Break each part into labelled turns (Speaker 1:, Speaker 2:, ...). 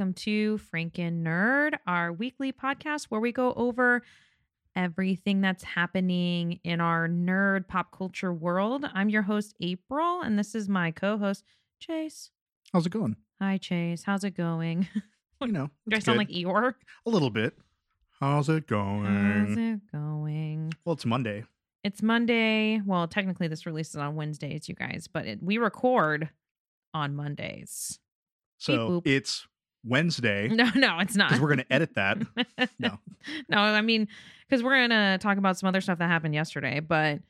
Speaker 1: Welcome to Franken Nerd, our weekly podcast where we go over everything that's happening in our nerd pop culture world. I'm your host, April, and this is my co host, Chase.
Speaker 2: How's it going?
Speaker 1: Hi, Chase. How's it going?
Speaker 2: You know,
Speaker 1: Do I sound
Speaker 2: good.
Speaker 1: like Eeyore?
Speaker 2: a little bit. How's it going?
Speaker 1: How's it going?
Speaker 2: Well, it's Monday.
Speaker 1: It's Monday. Well, technically, this releases on Wednesdays, you guys, but it, we record on Mondays.
Speaker 2: So it's Wednesday
Speaker 1: No, no, it's not.
Speaker 2: because we're going to edit that. No.
Speaker 1: no, I mean, because we're gonna talk about some other stuff that happened yesterday, but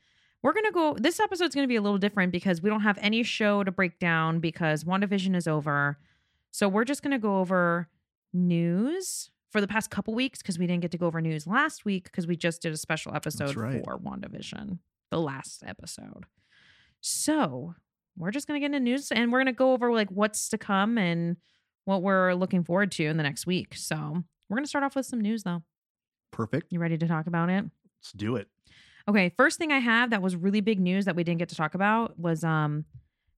Speaker 1: we're gonna go. This episode's gonna be a little different because we don't have any show to break down because WandaVision is over. So we're just gonna go over news for the past couple weeks because we didn't get to go over news last week because we just did a special episode
Speaker 2: right.
Speaker 1: for WandaVision, the last episode. So we're just gonna get into news and we're gonna go over like what's to come and what we're looking forward to in the next week. So we're gonna start off with some news though.
Speaker 2: Perfect.
Speaker 1: You ready to talk about it?
Speaker 2: Let's do it.
Speaker 1: Okay, first thing I have that was really big news that we didn't get to talk about was um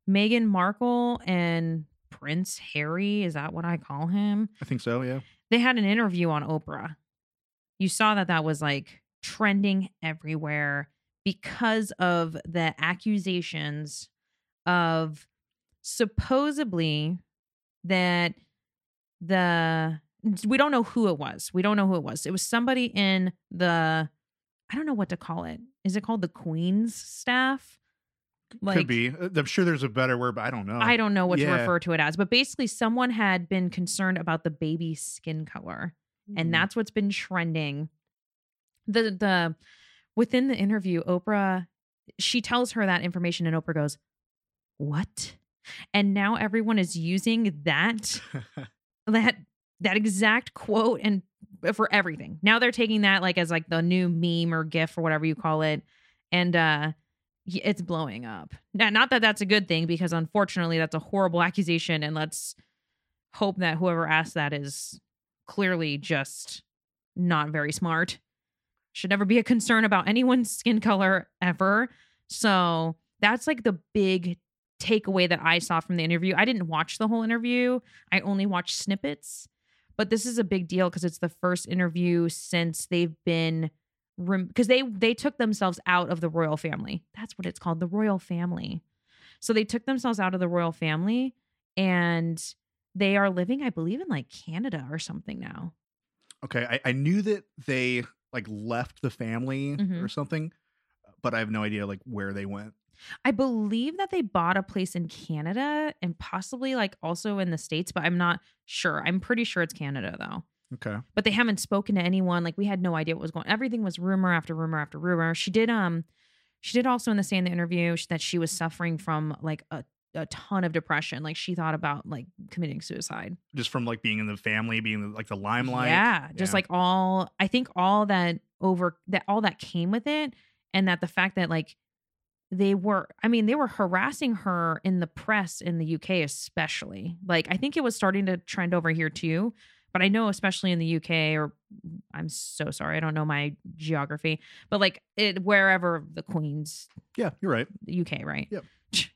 Speaker 1: Meghan Markle and Prince Harry, is that what I call him?
Speaker 2: I think so. Yeah.
Speaker 1: They had an interview on Oprah. You saw that that was like trending everywhere because of the accusations of supposedly that the we don't know who it was. We don't know who it was. It was somebody in the I don't know what to call it. Is it called the Queen's staff?
Speaker 2: Could be. Uh, I'm sure there's a better word, but I don't know.
Speaker 1: I don't know what to refer to it as, but basically someone had been concerned about the baby's skin color and
Speaker 2: Mm.
Speaker 1: that's what's been trending. The the within the interview, Oprah she tells her that information and Oprah goes, "What?" And now everyone is using that that that exact quote and for everything. Now they're taking that like as like the new meme or gif or whatever you call it and uh it's blowing up. Now, not that that's a good thing because unfortunately that's a horrible accusation and let's hope that whoever asked that is clearly just not very smart. Should never be a concern about anyone's skin color ever. So, that's like the big takeaway that I saw from the interview. I didn't watch the whole interview. I only watched snippets. But this is a big deal because it's the first interview since they've been because they they took themselves out of the royal family. That's what it's called, the royal family. So they took themselves out of the royal family and they are living, I believe, in like Canada or something now.
Speaker 2: okay. I, I knew that they like left the family
Speaker 1: Mhm.
Speaker 2: or something, but I have no idea like where they went.
Speaker 1: I believe that they bought a place in Canada and possibly like also in the States, but I'm not sure. I'm pretty sure it's Canada though.
Speaker 2: Okay.
Speaker 1: But they haven't spoken to anyone. Like we had no idea what was going. On. Everything was rumor after rumor after rumor. She did um she did also in the say in the interview that she was suffering from like a a ton of depression. Like she thought about like committing suicide.
Speaker 2: Just from like being in the family, being like the limelight.
Speaker 1: Yeah, just
Speaker 2: Yeah.
Speaker 1: like all I think all that over that all that came with it and that the fact that like they were I mean they were harassing her in the press in the UK especially. Like I think it was starting to trend over here too, but I know especially in the UK or I'm so sorry I don't know my geography, but like it wherever the queen's
Speaker 2: Yeah, you're right.
Speaker 1: UK, right?
Speaker 2: Yep.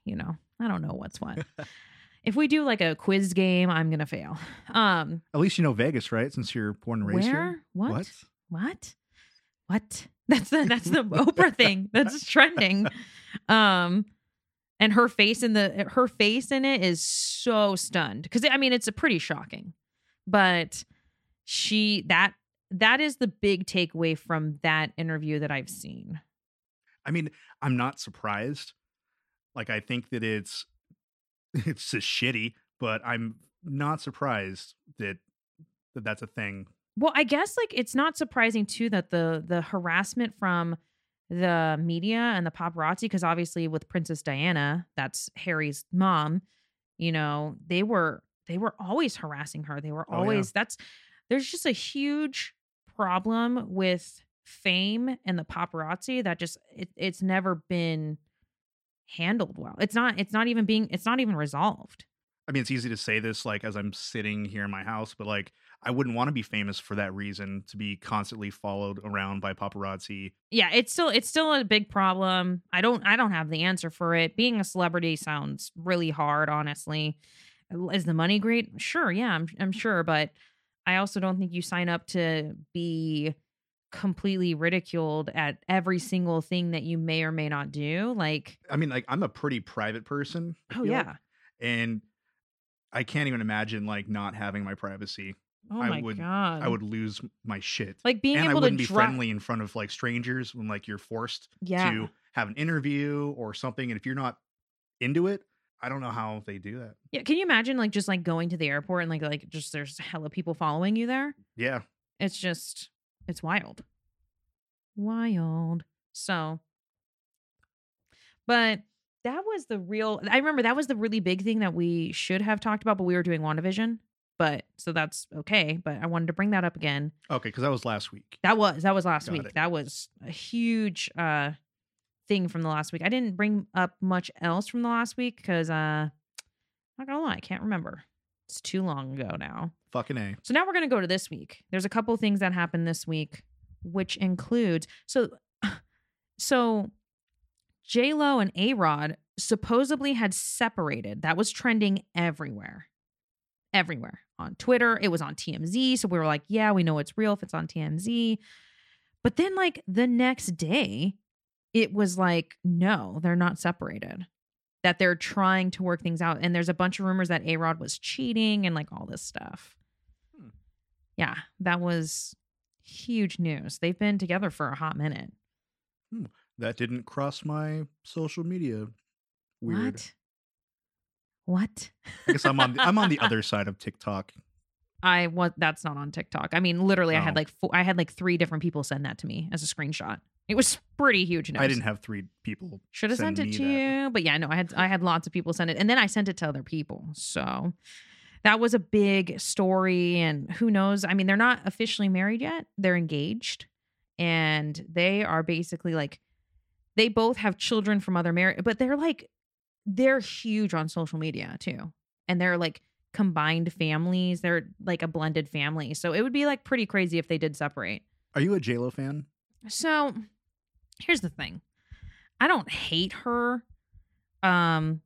Speaker 1: You know, I don't know what's what. if we do like a quiz game, I'm going to fail. Um
Speaker 2: At least you know Vegas, right? Since you're born and raised
Speaker 1: where?
Speaker 2: here.
Speaker 1: What?
Speaker 2: What?
Speaker 1: What? What? That's the that's the Oprah thing that's trending. Um and her face in the her face in it is so stunned cuz I mean it's a pretty shocking. But she that that is the big takeaway from that interview that I've seen.
Speaker 2: I mean, I'm not surprised. Like, I think that it's it's just shitty, but I'm not surprised that, that that's a thing.
Speaker 1: Well, I guess like it's not surprising too that the the harassment from the media and the paparazzi, because obviously with Princess Diana, that's Harry's mom, you know, they were they were always harassing her. They were
Speaker 2: Oh, yeah.
Speaker 1: always that's there's just a huge problem with fame and the paparazzi that just it, it's never been handled well. It's not it's not even being it's not even resolved.
Speaker 2: I mean, it's easy to say this like as I'm sitting here in my house, but like I wouldn't want to be famous for that reason to be constantly followed around by paparazzi.
Speaker 1: yeah it's still it's still a big problem i don't i don't have the answer for it being a celebrity sounds really hard honestly Is the money great? Sure, yeah, I'm I'm sure, but I also don't think you sign up to be completely ridiculed at every single thing that you may or may not do. Like,
Speaker 2: I mean, like I'm a pretty private person.
Speaker 1: Oh
Speaker 2: feel like,
Speaker 1: yeah,
Speaker 2: and I can't even imagine like not having my privacy.
Speaker 1: Oh
Speaker 2: I
Speaker 1: my
Speaker 2: would-
Speaker 1: god,
Speaker 2: I would lose my shit.
Speaker 1: like being
Speaker 2: and I
Speaker 1: able
Speaker 2: wouldn't
Speaker 1: to
Speaker 2: be
Speaker 1: dri-
Speaker 2: friendly in front of like strangers when like you're forced
Speaker 1: Yeah,
Speaker 2: to have an interview or something. And if you're not into it, I don't know how they do that.
Speaker 1: yeah. Can you imagine like just like going to the airport and like like just there's hella people following you there?
Speaker 2: Yeah.
Speaker 1: it's just it's wild wild so but that was the real i remember that was the really big thing that we should have talked about but we were doing wandavision but so that's okay but i wanted to bring that up again
Speaker 2: Okay. Cause that was last week.
Speaker 1: that was that was last
Speaker 2: Got
Speaker 1: week
Speaker 2: it.
Speaker 1: that was a huge uh thing from the last week i didn't bring up much else from the last week because uh not gonna lie i can't remember it's too long ago now
Speaker 2: Fucking A.
Speaker 1: so now we're going to go to this week. There's a couple things that happened this week, which includes so so J Lo and A Rod supposedly had separated. That was trending everywhere, everywhere on Twitter. It was on TMZ, so we were like, yeah, we know it's real if it's on TMZ. But then, like the next day, it was like, no, they're not separated. That they're trying to work things out, and there's a bunch of rumors that A Rod was cheating and like all this stuff
Speaker 2: Hmm.
Speaker 1: yeah, that was huge news. They've been together for a hot minute.
Speaker 2: That didn't cross my social media. Weird.
Speaker 1: What? What?
Speaker 2: I guess I'm on the, I'm on the other side of TikTok.
Speaker 1: I was that's not on TikTok. I mean, literally, I had
Speaker 2: Oh.
Speaker 1: like four, I had like three different people send that to me as a screenshot. It was pretty huge news.
Speaker 2: I didn't have three people.
Speaker 1: should have
Speaker 2: send
Speaker 1: sent it
Speaker 2: me
Speaker 1: to
Speaker 2: that.
Speaker 1: you, but yeah, no, I had I had lots of people send it, and then I sent it to other people. So that was a big story, and who knows? I mean, they're not officially married yet; they're engaged, and they are basically like they both have children from other marriage, but they're like they're huge on social media too, and they're like combined families. They're like a blended family, so it would be like pretty crazy if they did separate.
Speaker 2: Are you a JLo fan?
Speaker 1: So here's the thing. I don't hate her. Um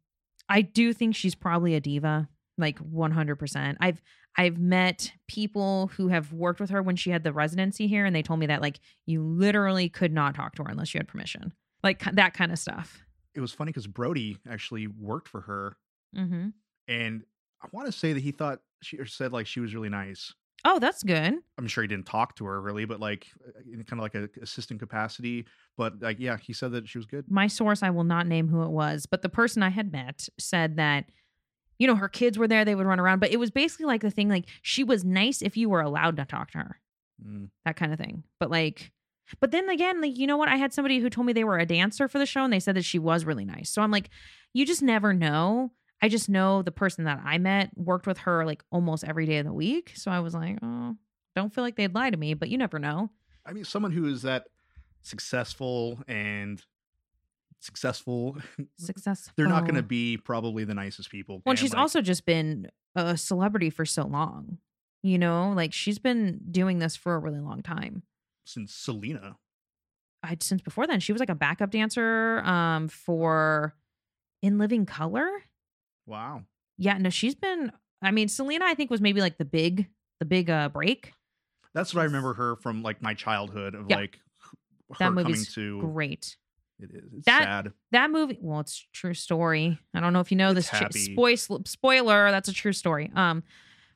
Speaker 1: I do think she's probably a diva, like 100%. I've I've met people who have worked with her when she had the residency here and they told me that like you literally could not talk to her unless you had permission. Like that kind of stuff.
Speaker 2: It was funny because Brody actually worked for her,
Speaker 1: Mhm.
Speaker 2: and I want to say that he thought she or said like she was really nice.
Speaker 1: Oh, that's good.
Speaker 2: I'm sure he didn't talk to her really, but like in kind of like a assistant capacity. But like, yeah, he said that she was good.
Speaker 1: my source, I will not name who it was, but the person I had met said that, you know, her kids were there, they would run around, but it was basically like the thing, like she was nice if you were allowed to talk to her,
Speaker 2: Mm.
Speaker 1: that kind of thing. But like, but then again, like, you know what? I had somebody who told me they were a dancer for the show and they said that she was really nice. So I'm like, you just never know. I just know the person that I met worked with her like almost every day of the week. So I was like, oh, don't feel like they'd lie to me, but you never know.
Speaker 2: I mean, someone who is that successful and successful,
Speaker 1: Successful.
Speaker 2: they're not going to be probably the nicest people.
Speaker 1: Well, she's
Speaker 2: like,
Speaker 1: also just been a celebrity for so long. You know, like she's been doing this for a really long time.
Speaker 2: Since Selena.
Speaker 1: I since before then she was like a backup dancer um for In Living Color.
Speaker 2: Wow.
Speaker 1: Yeah, no, she's been. I mean, Selena, I think was maybe like the big, the big uh break.
Speaker 2: That's what I remember her from like my childhood of
Speaker 1: Yeah.
Speaker 2: like her
Speaker 1: That
Speaker 2: coming
Speaker 1: movie's
Speaker 2: to
Speaker 1: Great.
Speaker 2: it is it's
Speaker 1: That-
Speaker 2: sad.
Speaker 1: That movie, well, it's a true story. I don't know if you know
Speaker 2: It's
Speaker 1: this.
Speaker 2: Happy.
Speaker 1: spoil, spoiler, that's a true story. Um,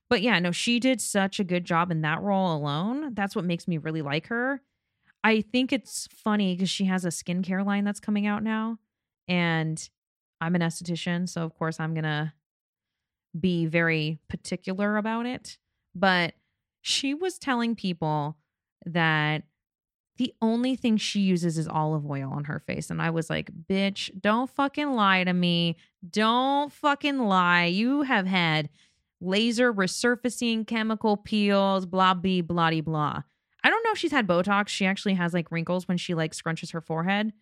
Speaker 1: but yeah, no, she did such a good job in that role alone. That's what makes me really like her. I think it's funny because she has a skincare line that's coming out now, and I'm an esthetician, so of course I'm gonna be very particular about it. But she was telling people that the only thing she uses is olive oil on her face. And I was like, bitch, don't fucking lie to me. Don't fucking lie. You have had laser resurfacing, chemical peels, blah, blah, blah, blah. I don't know if she's had Botox. She actually has like wrinkles when she like scrunches her forehead.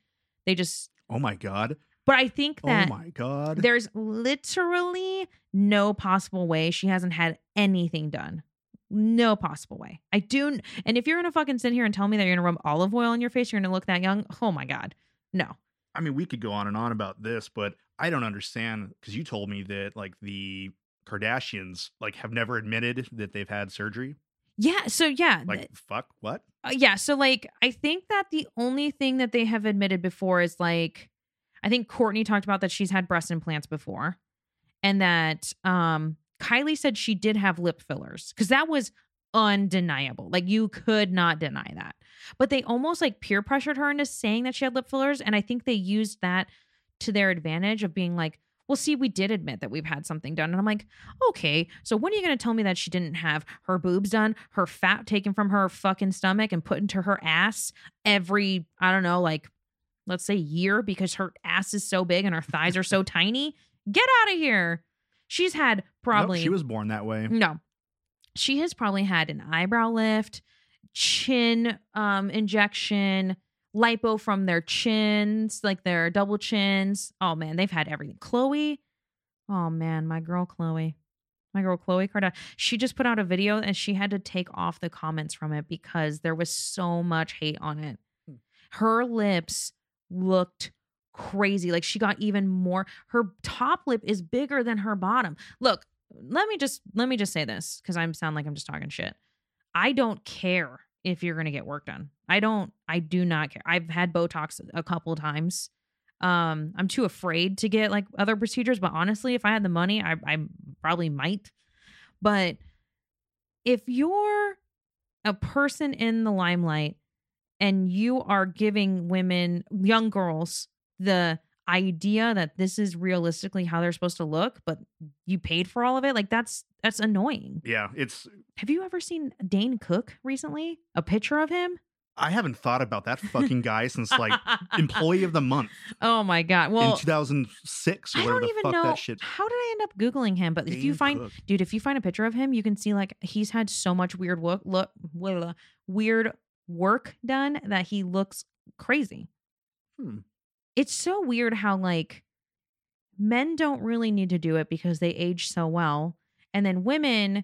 Speaker 1: They just,
Speaker 2: Oh my god.
Speaker 1: but I think oh that
Speaker 2: oh my god.
Speaker 1: there's literally no possible way she hasn't had anything done. No possible way. I do. And if you're gonna fucking sit here and tell me that you're gonna rub olive oil on your face, you're gonna look that young. Oh my god, no.
Speaker 2: I mean, we could go on and on about this, but I don't understand because you told me that like the Kardashians like have never admitted that they've had surgery.
Speaker 1: Yeah. So yeah.
Speaker 2: Like fuck what?
Speaker 1: uh, yeah. So like I think that the only thing that they have admitted before is like I think Kourtney talked about that she's had breast implants before. And that um Kylie said she did have lip fillers because that was undeniable. Like you could not deny that. But they almost like peer pressured her into saying that she had lip fillers. And I think they used that to their advantage of being like, well, see, we did admit that we've had something done. And I'm like, okay, so when are you going to tell me that she didn't have her boobs done, her fat taken from her fucking stomach and put into her ass every, I don't know, like, let's say year because her ass is so big and her thighs are so tiny? Get out of here. She's had
Speaker 2: Nope,
Speaker 1: probably.
Speaker 2: she was born that way.
Speaker 1: No. She has probably had an eyebrow lift, chin um injection, lipo from their chins, like their double chins. Oh man, they've had everything. Khloe, oh man, my girl Khloe. My girl Khloe Kardashian. She just put out a video and she had to take off the comments from it because there was so much hate on it.
Speaker 2: Hmm.
Speaker 1: Her lips looked crazy. Like she got even more. Her top lip is bigger than her bottom. Look, let me just let me just say this because I sound like I'm just talking shit. I don't care if you're gonna get work done. I don't. I do not care. I've had Botox a couple times. Um, I'm too afraid to get like other procedures. But honestly, if I had the money, I, I probably might. But if you're a person in the limelight and you are giving women, young girls, the idea that this is realistically how they're supposed to look, but you paid for all of it, like that's that's annoying.
Speaker 2: Yeah, it's
Speaker 1: Have you ever seen Dane Cook recently? A picture of him?
Speaker 2: I haven't thought about that fucking guy since like employee of the month
Speaker 1: oh my god. Well,
Speaker 2: in 2006
Speaker 1: I
Speaker 2: whatever
Speaker 1: don't
Speaker 2: the
Speaker 1: even
Speaker 2: fuck
Speaker 1: know
Speaker 2: that shit.
Speaker 1: how did I end up googling him. But if you find,
Speaker 2: Cook.
Speaker 1: dude, if you find a picture of him, you can see like he's had so much weird look, look, weird work done that he looks crazy.
Speaker 2: Hmm.
Speaker 1: It's so weird how like men don't really need to do it because they age so well, and then women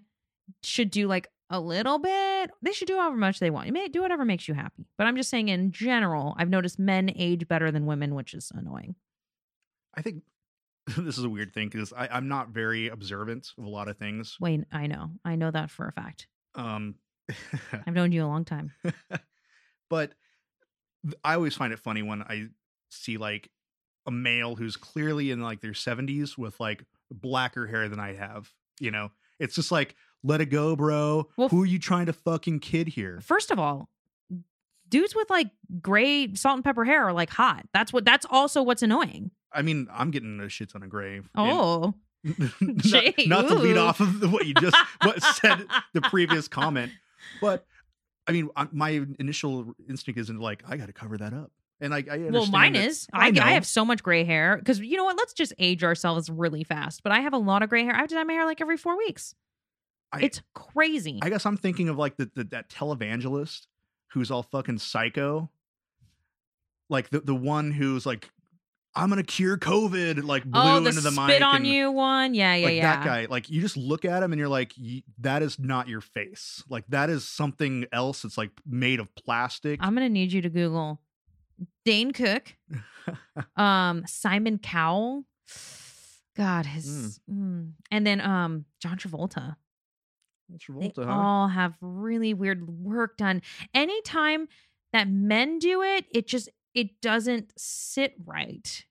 Speaker 1: should do like a little bit. They should do however much they want. You may do whatever makes you happy. But I'm just saying in general, I've noticed men age better than women, which is annoying.
Speaker 2: I think this is a weird thing because I'm not very observant of a lot of things.
Speaker 1: Wait, I know. I know that for a fact.
Speaker 2: Um,
Speaker 1: I've known you a long time.
Speaker 2: but I always find it funny when I see like a male who's clearly in like their 70s with like blacker hair than I have. You know, it's just like, let it go, bro.
Speaker 1: Well,
Speaker 2: Who are you trying to fucking kid here?
Speaker 1: First of all, dudes with like gray salt and pepper hair are like hot. That's what that's also what's annoying.
Speaker 2: I mean, I'm getting a shit ton of gray.
Speaker 1: Oh.
Speaker 2: not,
Speaker 1: Jay,
Speaker 2: not to lead off of what you just what said the previous comment, but I mean, I- my initial instinct isn't like I got to cover that up, and like I
Speaker 1: Well, mine
Speaker 2: that-
Speaker 1: is. I, I,
Speaker 2: know.
Speaker 1: have so much gray hair because you know what? Let's just age ourselves really fast. But I have a lot of gray hair. I have to dye my hair like every four weeks.
Speaker 2: I-
Speaker 1: it's crazy.
Speaker 2: I guess I'm thinking of like the, the that televangelist who's all fucking psycho, like the the one who's like, I'm gonna cure COVID, like blew
Speaker 1: oh, the
Speaker 2: into the
Speaker 1: spit
Speaker 2: mic
Speaker 1: on
Speaker 2: and,
Speaker 1: you one. Yeah, yeah,
Speaker 2: like
Speaker 1: yeah.
Speaker 2: that guy, like you just look at him and you're like, that is not your face. Like that is something else. It's like made of plastic.
Speaker 1: I'm gonna need you to Google Dane Cook, um, Simon Cowell. God, his mm. and then um John Travolta. They
Speaker 2: huh?
Speaker 1: all have really weird work done. Anytime that men do it, it just it doesn't sit right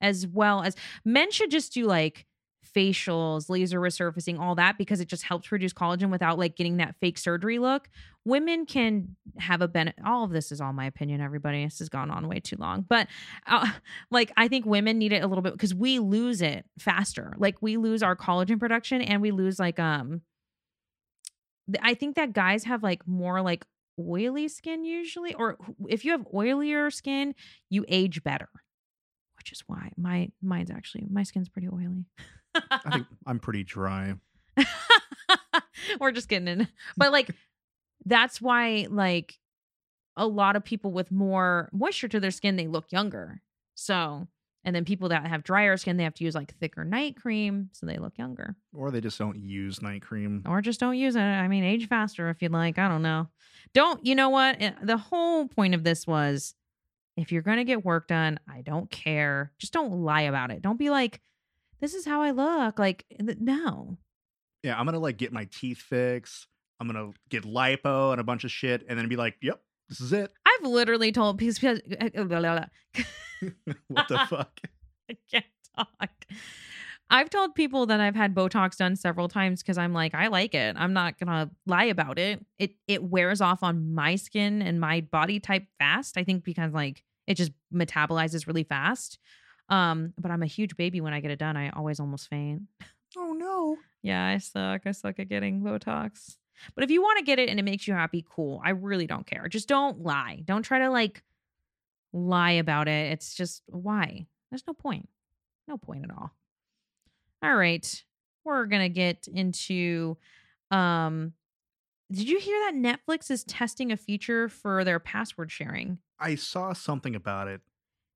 Speaker 1: as well as men should just do like facials, laser resurfacing, all that because it just helps produce collagen without like getting that fake surgery look. Women can have a benefit. All of this is all my opinion, everybody. This has gone on way too long. But uh, like, I think women need it a little bit because we lose it faster. Like, we lose our collagen production and we lose like, um, I think that guys have like more like oily skin usually, or if you have oilier skin, you age better. Which is why my mine's actually my skin's pretty oily.
Speaker 2: I think I'm pretty dry.
Speaker 1: We're just getting in. But like that's why like a lot of people with more moisture to their skin, they look younger. So and then people that have drier skin, they have to use like thicker night cream so they look younger.
Speaker 2: Or they just don't use night cream.
Speaker 1: Or just don't use it. I mean, age faster if you'd like. I don't know. Don't, you know what? Eh, The whole point of this was if you're going to get work done, I don't care. Just don't lie about it. Don't be like, this is how I look. Like, no,
Speaker 2: Yeah, I'm gonna like get my teeth fixed. I'm gonna get lipo and a bunch of shit, and then be like, "Yep, this is it."
Speaker 1: I've literally told because
Speaker 2: what the fuck?
Speaker 1: I can't talk. I've told people that I've had Botox done several times because I'm like, I like it. I'm not gonna lie about it. It it wears off on my skin and my body type fast. I think because like it just metabolizes really fast. Um, but I'm a huge baby when I get it done. I always almost faint.
Speaker 2: Oh no.
Speaker 1: Yeah, I suck. I suck at getting Botox. But if you want to get it and it makes you happy, cool. I really don't care. Just don't lie. Don't try to like lie about it. It's just why? There's no point. No point at all. All right. We're going to get into um did you hear that Netflix is testing a feature for their password sharing?
Speaker 2: I saw something about it.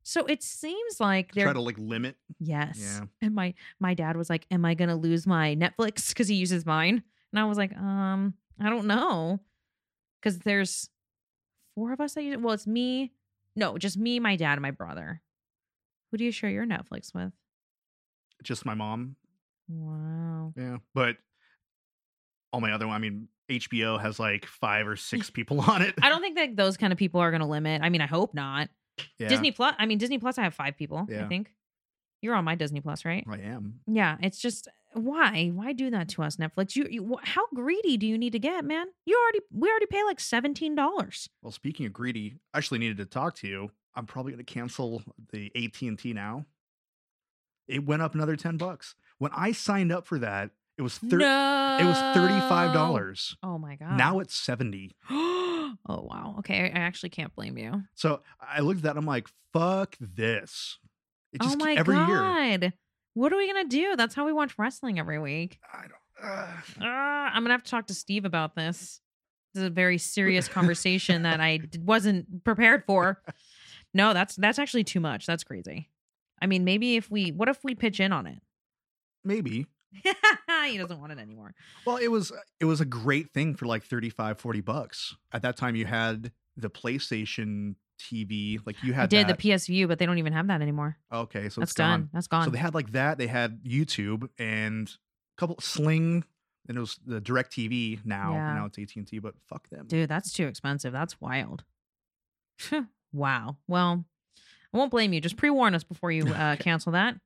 Speaker 1: So it seems like they're
Speaker 2: try to like limit.
Speaker 1: Yes.
Speaker 2: Yeah.
Speaker 1: And my my dad was like, "Am I going to lose my Netflix cuz he uses mine?" And I was like, "Um, I don't know." Cuz there's four of us that use it. Well, it's me. No, just me, my dad, and my brother. Who do you share your Netflix with?
Speaker 2: Just my mom.
Speaker 1: Wow.
Speaker 2: Yeah, but all my other one. I mean, HBO has like five or six people on it.
Speaker 1: I don't think that those kind of people are going to limit. I mean, I hope not.
Speaker 2: Yeah,
Speaker 1: Disney Plus, I mean, Disney Plus I have 5 people, I
Speaker 2: Yeah.
Speaker 1: think. You're on my Disney Plus, right?
Speaker 2: I am.
Speaker 1: Yeah, it's just why? Why do that to us, Netflix? You, you how greedy do you need to get, man? You already we already pay like seventeen dollars.
Speaker 2: Well, speaking of greedy, I actually needed to talk to you. I'm probably going to cancel the AT and T now. It went up another ten bucks. When I signed up for that, it was thir-
Speaker 1: no,
Speaker 2: it was thirty five dollars.
Speaker 1: Oh my god!
Speaker 2: Now it's seventy.
Speaker 1: oh wow. Okay, I, actually can't blame you.
Speaker 2: So I looked at that. And I'm like, fuck this. It oh just
Speaker 1: oh my
Speaker 2: every year.
Speaker 1: What are we gonna do? That's how we watch wrestling every week.
Speaker 2: I don't. Uh,
Speaker 1: Uh, I'm gonna have to talk to Steve about this. This is a very serious conversation that I wasn't prepared for. No, that's that's actually too much. That's crazy. I mean, maybe if we, what if we pitch in on it?
Speaker 2: maybe.
Speaker 1: he doesn't want it anymore.
Speaker 2: Well, it was it was a great thing for like 35, 40 bucks. At that time, you had the PlayStation TV. Like you
Speaker 1: I
Speaker 2: had
Speaker 1: did
Speaker 2: that.
Speaker 1: the PS Vue, but they don't even have that anymore.
Speaker 2: okay, so
Speaker 1: That's
Speaker 2: it's gone.
Speaker 1: done. That's gone.
Speaker 2: So they had like that. They had YouTube and a couple Sling, and it was the DirecTV now.
Speaker 1: Yeah.
Speaker 2: Now it's AT and T, but fuck them.
Speaker 1: Dude, that's too expensive. That's wild. wow. Well, I won't blame you. Just pre warn us before you uh,
Speaker 2: Okay.
Speaker 1: cancel that.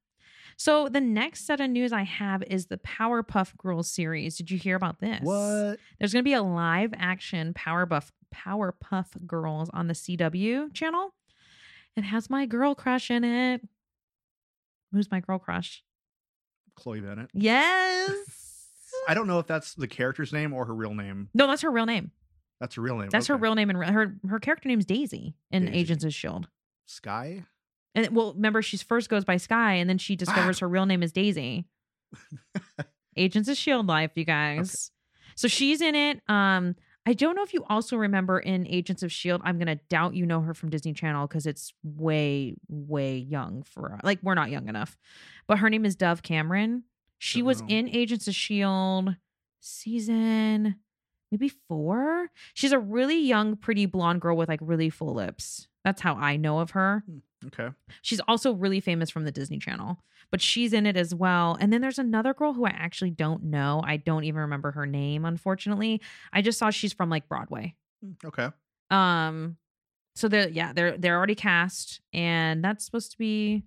Speaker 1: So the next set of news I have is the Powerpuff Girls series. Did you hear about this?
Speaker 2: What?
Speaker 1: There's going to be a live action Powerpuff Powerpuff Girls on the CW channel. It has my girl crush in it. Who's my girl crush?
Speaker 2: Chloe Bennet.
Speaker 1: Yes.
Speaker 2: I don't know if that's the character's name or her real name.
Speaker 1: no, that's her real name.
Speaker 2: That's her real name.
Speaker 1: That's her real name and her her character name's Daisy in
Speaker 2: Daisy.
Speaker 1: Agents of Shield.
Speaker 2: Sky.
Speaker 1: And well, remember she first goes by Sky, and then she discovers her real name is Daisy. Agents of Shield life, you guys. So she's in it. Um, I don't know if you also remember in Agents of Shield. I'm gonna doubt you know her from Disney Channel because it's way, way young for like we're not young enough. But her name is Dove Cameron. She was
Speaker 2: know.
Speaker 1: in Agents of Shield season maybe four. She's a really young, pretty blonde girl with like really full lips. That's how I know of her.
Speaker 2: Okay.
Speaker 1: She's also really famous from the Disney Channel, but she's in it as well. And then there's another girl who I actually don't know. I don't even remember her name, unfortunately. I just saw she's from like Broadway.
Speaker 2: Okay.
Speaker 1: Um, so they're yeah, they're they're already cast, and that's supposed to be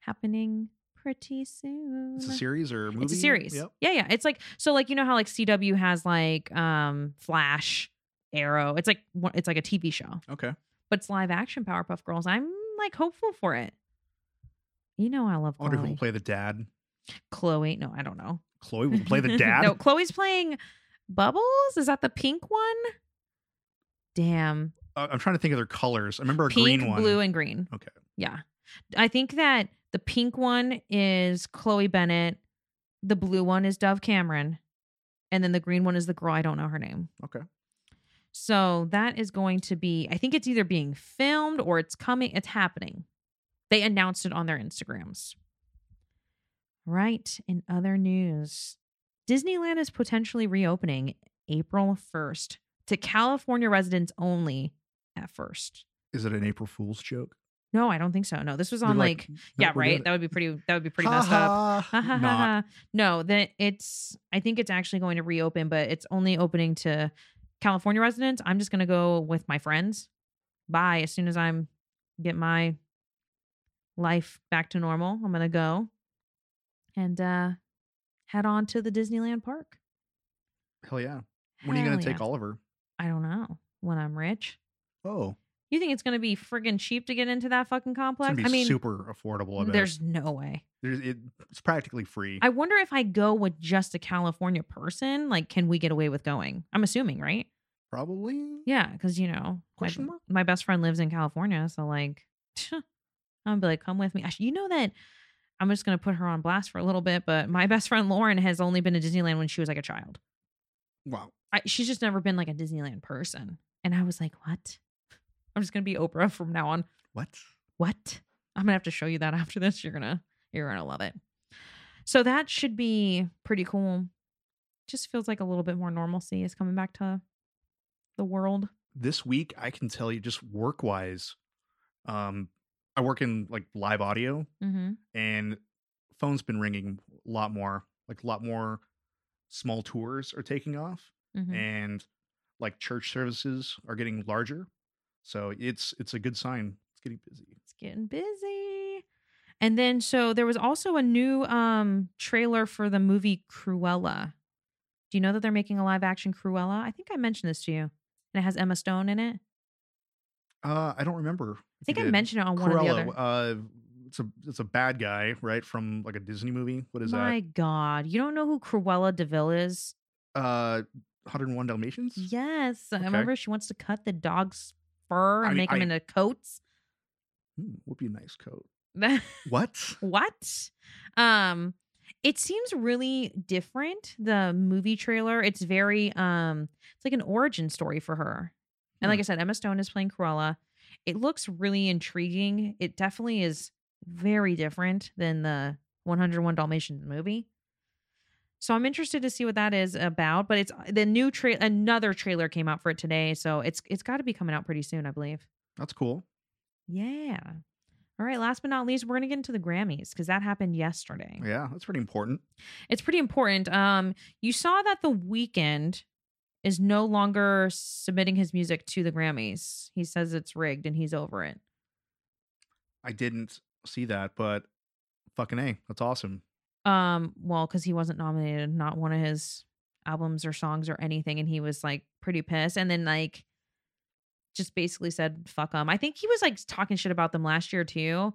Speaker 1: happening pretty soon.
Speaker 2: It's a series or movie?
Speaker 1: It's a series.
Speaker 2: Yep.
Speaker 1: Yeah, yeah. It's like so like you know how like CW has like um Flash, Arrow. It's like it's like a TV show,
Speaker 2: Okay.
Speaker 1: but it's live action Powerpuff Girls. I'm like hopeful for it. You know I love
Speaker 2: I wonder who
Speaker 1: Chloe.
Speaker 2: will play the dad.
Speaker 1: Chloe. No, I don't know.
Speaker 2: Chloe will play the dad.
Speaker 1: no, Chloe's playing Bubbles. Is that the pink one? Damn.
Speaker 2: Uh, I'm trying to think of their colors. I remember a
Speaker 1: pink,
Speaker 2: green one.
Speaker 1: blue, and green.
Speaker 2: Okay.
Speaker 1: Yeah. I think that the pink one is Chloe Bennet. The blue one is Dove Cameron. And then the green one is the girl. I don't know her name.
Speaker 2: Okay.
Speaker 1: So that is going to be, I think it's either being filmed or it's coming, it's happening. They announced it on their Instagrams. Right. In other news, Disneyland is potentially reopening April 1st to California residents only at first.
Speaker 2: Is it an April Fool's joke?
Speaker 1: No, I don't think so. No, this was on like,
Speaker 2: "Nope,
Speaker 1: yeah, right. That would be pretty. That would be pretty messed up. No, that it's. I think it's actually going to reopen, but it's only opening to California residents. I'm just gonna go with my friends. Bye. As soon as I'm get my life back to normal, I'm gonna go and uh head on to the Disneyland park.
Speaker 2: Hell yeah. When are you gonna take. Oliver?
Speaker 1: I don't know. When I'm rich.
Speaker 2: Oh,
Speaker 1: You think it's gonna be friggin' cheap to get into that fucking complex? I mean,
Speaker 2: super affordable. I bet.
Speaker 1: there's no way.
Speaker 2: There's, it, it's practically free.
Speaker 1: I wonder if I go with just a California person, like, can we get away with going? I'm assuming, right?
Speaker 2: Probably.
Speaker 1: Yeah, because you know, my,
Speaker 2: Question mark?
Speaker 1: my best friend lives in California, so like, I'm gonna be like, come with me. You know that I'm just gonna put her on blast for a little bit, but my best friend Lauren has only been to Disneyland when she was like a child.
Speaker 2: Wow.
Speaker 1: I, she's just never been like a Disneyland person, and I was like, what? I'm just gonna be Oprah from now on.
Speaker 2: What?
Speaker 1: What? I'm gonna have to show you that after this. You're gonna you're gonna love it. So that should be pretty cool. Just feels like a little bit more normalcy is coming back to the world.
Speaker 2: This week, I can tell you, just work wise, um, I work in like live audio,
Speaker 1: Mm-hmm.
Speaker 2: and phone's been ringing a lot more. Like a lot more small tours are taking off,
Speaker 1: Mm-hmm.
Speaker 2: and like church services are getting larger. So it's it's a good sign. It's getting busy.
Speaker 1: It's getting busy. And then so there was also a new um trailer for the movie Cruella. Do you know that they're making a live action Cruella? I think I mentioned this to you. And it has Emma Stone in it.
Speaker 2: Uh, I don't remember.
Speaker 1: I think I mentioned it on one of the other.
Speaker 2: Uh, it's a it's a bad guy, right? From like a Disney movie. What is that?
Speaker 1: Oh My God. You don't know who Cruella de Vil
Speaker 2: is? Uh, 101 Dalmatians.
Speaker 1: Yes. I remember she wants to cut the dog's fur and
Speaker 2: I-
Speaker 1: make
Speaker 2: I-
Speaker 1: into coats.
Speaker 2: Hmm, would be a nice coat. What?
Speaker 1: what? Um it seems really different the movie trailer. It's very um it's like an origin story for her. And like. I said Emma Stone is playing Cruella. It looks really intriguing. It definitely is very different than the 101 Dalmatians movie. So I'm interested to see what that is about, but it's the new trailer. another trailer came out for it today, so it's it's got to be coming out pretty soon, I believe.
Speaker 2: That's cool.
Speaker 1: Yeah. All right, last but not least, we're going to get into the Grammys cuz that happened yesterday.
Speaker 2: Yeah, that's pretty important.
Speaker 1: It's pretty important. Um you saw that the Weeknd is no longer submitting his music to the Grammys. He says it's rigged and he's over it.
Speaker 2: I didn't see that, but fucking a, that's awesome.
Speaker 1: Um well cuz he wasn't nominated, not one of his albums or songs or anything and he was like pretty pissed and then like just basically said fuck them. I think he was like talking shit about them last year too.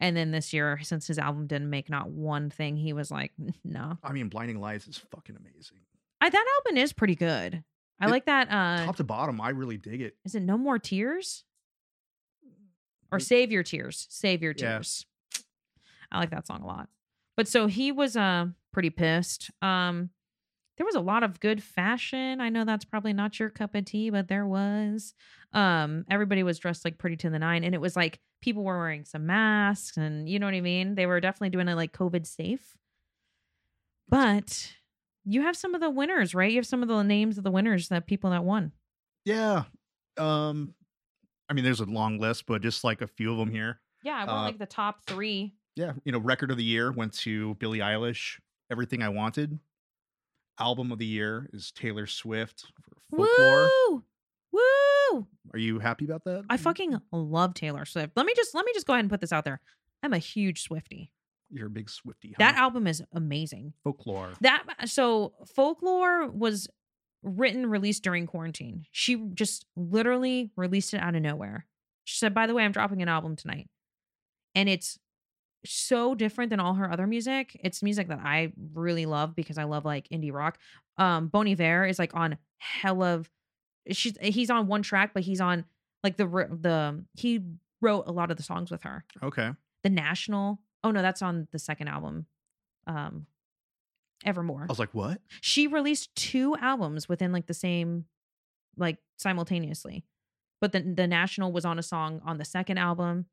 Speaker 1: And then this year since his album didn't make not one thing, he was like no.
Speaker 2: I mean, Blinding Lights is fucking amazing.
Speaker 1: I, that album is pretty good. I
Speaker 2: It-
Speaker 1: like that uh
Speaker 2: Top to bottom, I really dig it.
Speaker 1: is it No More Tears? Or Save Your Tears. Save Your
Speaker 2: Yeah.
Speaker 1: Tears. I like that song a lot. But so he was uh pretty pissed. Um there was a lot of good fashion. I know that's probably not your cup of tea, but there was. Um everybody was dressed like pretty to the nine and it was like people were wearing some masks and you know what I mean? They were definitely doing it like COVID safe. But you have some of the winners, right? You have some of the names of the winners that people that won.
Speaker 2: Yeah. Um, I mean, there's a long list, but just like a few of them here.
Speaker 1: Yeah, I want
Speaker 2: Uh,
Speaker 1: like the top three.
Speaker 2: Yeah, you know, record of the year went to Billie Eilish. Everything I wanted. Album of the year is Taylor Swift for Folklore.
Speaker 1: Woo! Woo!
Speaker 2: Are you happy about that?
Speaker 1: I fucking love Taylor Swift. Let me just let me just go ahead and put this out there. I'm a huge Swiftie.
Speaker 2: You're a big Swiftie.
Speaker 1: That album is amazing.
Speaker 2: Folklore.
Speaker 1: That uh, so folklore was written released during quarantine. She just literally released it out of nowhere. She said, "By the way, I'm dropping an album tonight." And it's so different than all her other music. It's music that I really love because I love like indie rock. Um Bon Iver is like on hell of she's he's on one track but he's on like the the he wrote a lot of the songs with her.
Speaker 2: Okay.
Speaker 1: The National. Oh no, that's on the second album. Um Evermore
Speaker 2: I was like, what?
Speaker 1: she released two albums within like the same like simultaneously but the the national was on a song on the second album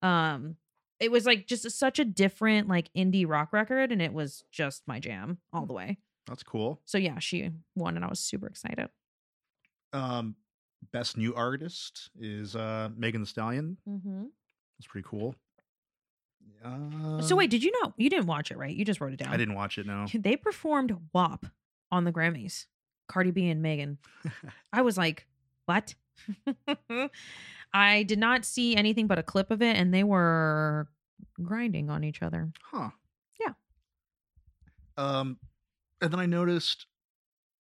Speaker 1: um it was like just such a different like indie rock record and it was just my jam all the way
Speaker 2: That's cool.
Speaker 1: so yeah she won and i was super excited
Speaker 2: Um, best new artist is uh Megan Thee Stallion.
Speaker 1: mm-hmm.
Speaker 2: was pretty cool. Uh,
Speaker 1: so wait, did you know you didn't watch it, right? You just wrote it down.
Speaker 2: I didn't watch it. No.
Speaker 1: They performed WAP on the Grammys. Cardi B and Megan. I was like, what? I did not see anything but a clip of it, and they were grinding on each other.
Speaker 2: Huh.
Speaker 1: Yeah.
Speaker 2: Um, and then I noticed,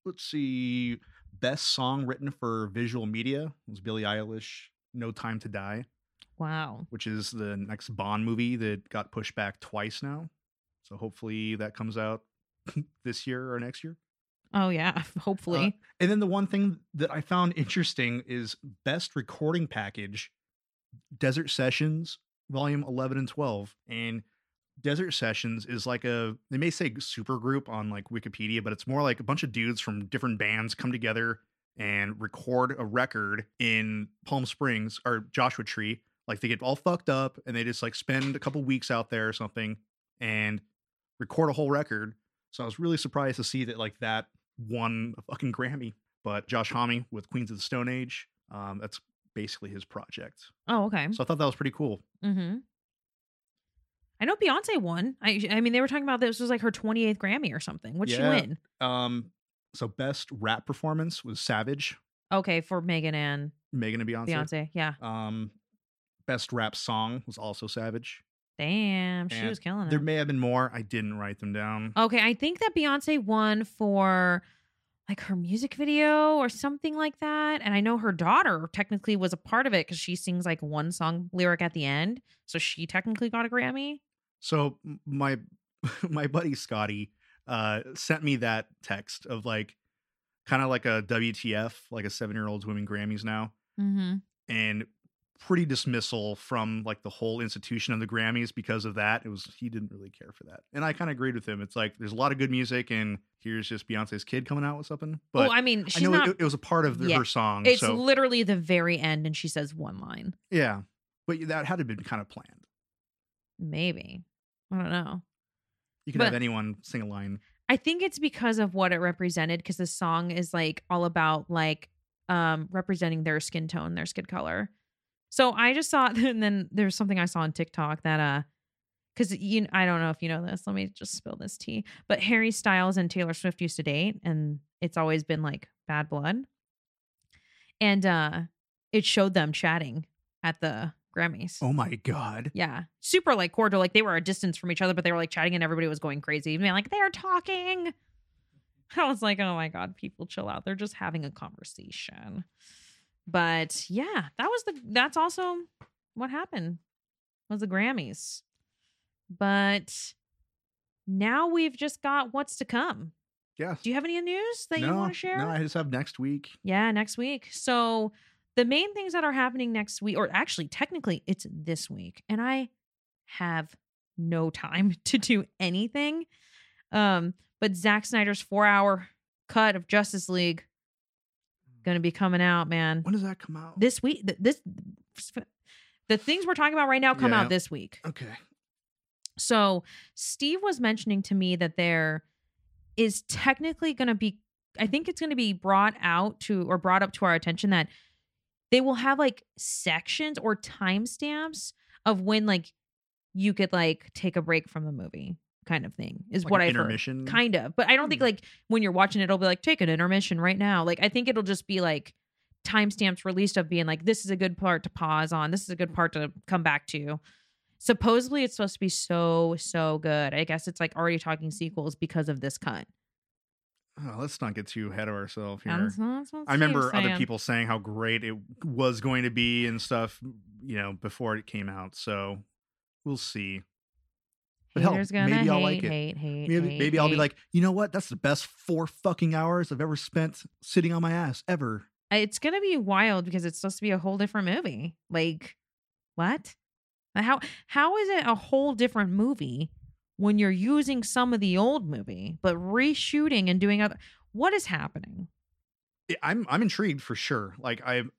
Speaker 2: let's see, best song written for visual media was Billie Eilish, "No Time to Die,"
Speaker 1: Wow.
Speaker 2: which is the next Bond movie that got pushed back twice now. So hopefully that comes out this year or next year.
Speaker 1: Oh yeah. Hopefully.
Speaker 2: Uh, and then the one thing that I found interesting is best recording package, Desert Sessions, volume 11 and 12. And Desert Sessions is like a, they may say super group on like Wikipedia, but it's more like a bunch of dudes from different bands come together and record a record in Palm Springs or Joshua Tree. Like they get all fucked up and they just like spend a couple weeks out there or something and record a whole record. So I was really surprised to see that like that won a fucking Grammy. But Josh Homme with Queens of the Stone Age, um, that's basically his project.
Speaker 1: oh, okay.
Speaker 2: So I thought that was pretty cool.
Speaker 1: Mm-hmm. I know Beyonce won. I I mean, they were talking about this was like her 28th Grammy or something. What'd
Speaker 2: Yeah.
Speaker 1: she win?
Speaker 2: Um, so best rap performance was Savage,
Speaker 1: Okay, for Megan and
Speaker 2: Megan and Beyonce.
Speaker 1: Beyonce. Yeah.
Speaker 2: Um, best rap song was also Savage.
Speaker 1: Damn, she
Speaker 2: And
Speaker 1: was killing it.
Speaker 2: There may have been more. I didn't write them down.
Speaker 1: Okay, I think that Beyonce won for like her music video or something like that. And I know her daughter technically was a part of it because she sings like one song lyric at the end. So she technically got a Grammy.
Speaker 2: So my my buddy Scotty uh sent me that text of like kind of like a WTF, like a seven year old's winning Grammys now,
Speaker 1: Mm-hmm.
Speaker 2: and pretty dismissal from like the whole institution of the Grammys because of that. It was he didn't really care for that, and I kind of agreed with him. It's like there's a lot of good music, and here's just Beyonce's kid coming out with something. But
Speaker 1: oh, I mean,
Speaker 2: I
Speaker 1: she's
Speaker 2: know
Speaker 1: not.
Speaker 2: it, it was a part of the,
Speaker 1: Yeah.
Speaker 2: her song,
Speaker 1: it's
Speaker 2: so
Speaker 1: literally the very end, and she says one line.
Speaker 2: yeah. But that had to been kind of planned.
Speaker 1: Maybe. I don't know.
Speaker 2: You could
Speaker 1: But-
Speaker 2: have anyone sing a line.
Speaker 1: I think it's because of what it represented because the song is like all about like um representing their skin tone, their skin color. So I just saw and then there's something I saw on TikTok that uh cuz you I don't know if you know this. Let me just spill this tea. But Harry Styles and Taylor Swift used to date and it's always been like bad blood. And uh it showed them chatting at the Grammys.
Speaker 2: Oh my god.
Speaker 1: Yeah. Super like cordial. Like they were a distance from each other, but they were like chatting and everybody was going crazy. Even like, they're talking. I was like, oh my God, people chill out. They're just having a conversation. But yeah, that was the that's also what happened. Was the Grammys. But now we've just got what's to come.
Speaker 2: Yeah.
Speaker 1: Do you have any news that you want to share?
Speaker 2: No, I just have next week.
Speaker 1: Yeah, next week. So the main things that are happening next week, or actually, technically, it's this week, and I have no time to do anything. Um, but Zack Snyder's four-hour cut of Justice League gonna be coming out, man.
Speaker 2: When does that come out?
Speaker 1: This week, th- this the things we're talking about right now come
Speaker 2: Yeah.
Speaker 1: out this week.
Speaker 2: okay.
Speaker 1: So Steve was mentioning to me that there is technically going to be, I think it's going to be brought out to or brought up to our attention that they will have like sections or timestamps of when like you could like take a break from the movie kind of thing is
Speaker 2: Like
Speaker 1: what I've heard. Kind of, but I don't think
Speaker 2: Hmm.
Speaker 1: like when you're watching it, it'll be like take an intermission right now. Like I think it'll just be like timestamps released of being like this is a good part to pause on, this is a good part to come back to. Supposedly it's supposed to be so so good. I guess it's like already talking sequels because of this cut.
Speaker 2: Oh, let's not get too ahead of ourselves here.
Speaker 1: That's- that's
Speaker 2: I remember other people saying how great it was going to be and stuff, you know, before it came out. So we'll see. But hell, maybe
Speaker 1: hate,
Speaker 2: I'll like it.
Speaker 1: hate, hate,
Speaker 2: Maybe, maybe I'll be like, you know what? That's the best four fucking hours I've ever spent sitting on my ass ever.
Speaker 1: it's gonna be wild because it's supposed to be a whole different movie. Like, what? How how is it a whole different movie when you're using some of the old movie but reshooting and doing other? What is happening?
Speaker 2: I- I'm I'm intrigued for sure. Like I've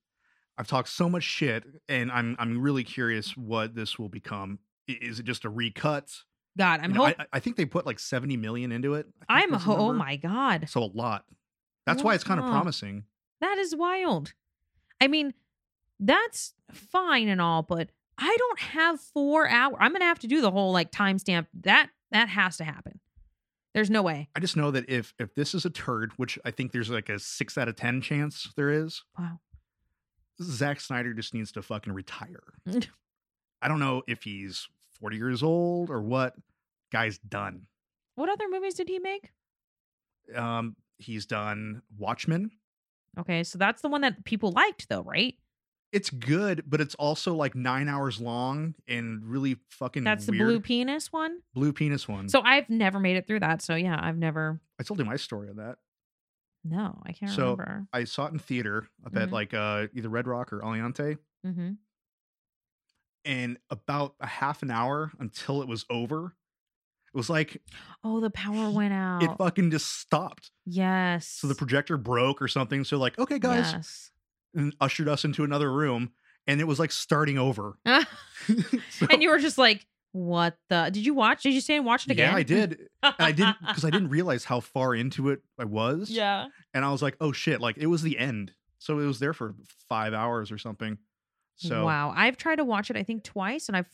Speaker 2: I've talked so much shit, and I'm I'm really curious what this will become. Is it just a recut?
Speaker 1: God, I'm
Speaker 2: You know,
Speaker 1: hope
Speaker 2: I, I think they put like 70 million into it.
Speaker 1: I'm ho- oh my god,
Speaker 2: So a lot. That's
Speaker 1: Oh
Speaker 2: why it's kind of promising.
Speaker 1: that is wild. I mean, that's fine and all, but I don't have four hours. I'm gonna have to do the whole like timestamp. That that has to happen. There's no way.
Speaker 2: I just know that if if this is a turd, which I think there's like a six out of ten chance there is,
Speaker 1: Wow.
Speaker 2: Zack Snyder just needs to fucking retire. I don't know if he's 40 years old or what. Guy's done.
Speaker 1: What other movies did he make?
Speaker 2: Um, he's done Watchmen.
Speaker 1: Okay, so that's the one that people liked, though, right?
Speaker 2: It's good, but it's also like nine hours long and really fucking.
Speaker 1: That's the blue penis one.
Speaker 2: blue penis one.
Speaker 1: So I've never made it through that. So yeah, I've never.
Speaker 2: I told you my story of that.
Speaker 1: No, I can't
Speaker 2: So-
Speaker 1: remember.
Speaker 2: I saw it in theater up at
Speaker 1: Mhm.
Speaker 2: like uh either Red Rock or Aliante,
Speaker 1: hmm
Speaker 2: and about a half an hour until it was over, it was like
Speaker 1: Oh, the power went out.
Speaker 2: it fucking just stopped.
Speaker 1: yes.
Speaker 2: So the projector broke or something. So like, okay, guys,
Speaker 1: Yes.
Speaker 2: and ushered us into another room, and it was like starting over. So-
Speaker 1: and you were just like, "What the? Did you watch? Did you stay and watch it again?"
Speaker 2: Yeah, I did. And I didn't because I didn't realize how far into it I was.
Speaker 1: yeah.
Speaker 2: And I was like, oh shit, like it was the end. So it was there for five hours or something. So
Speaker 1: wow, I've tried to watch it I think twice, and I've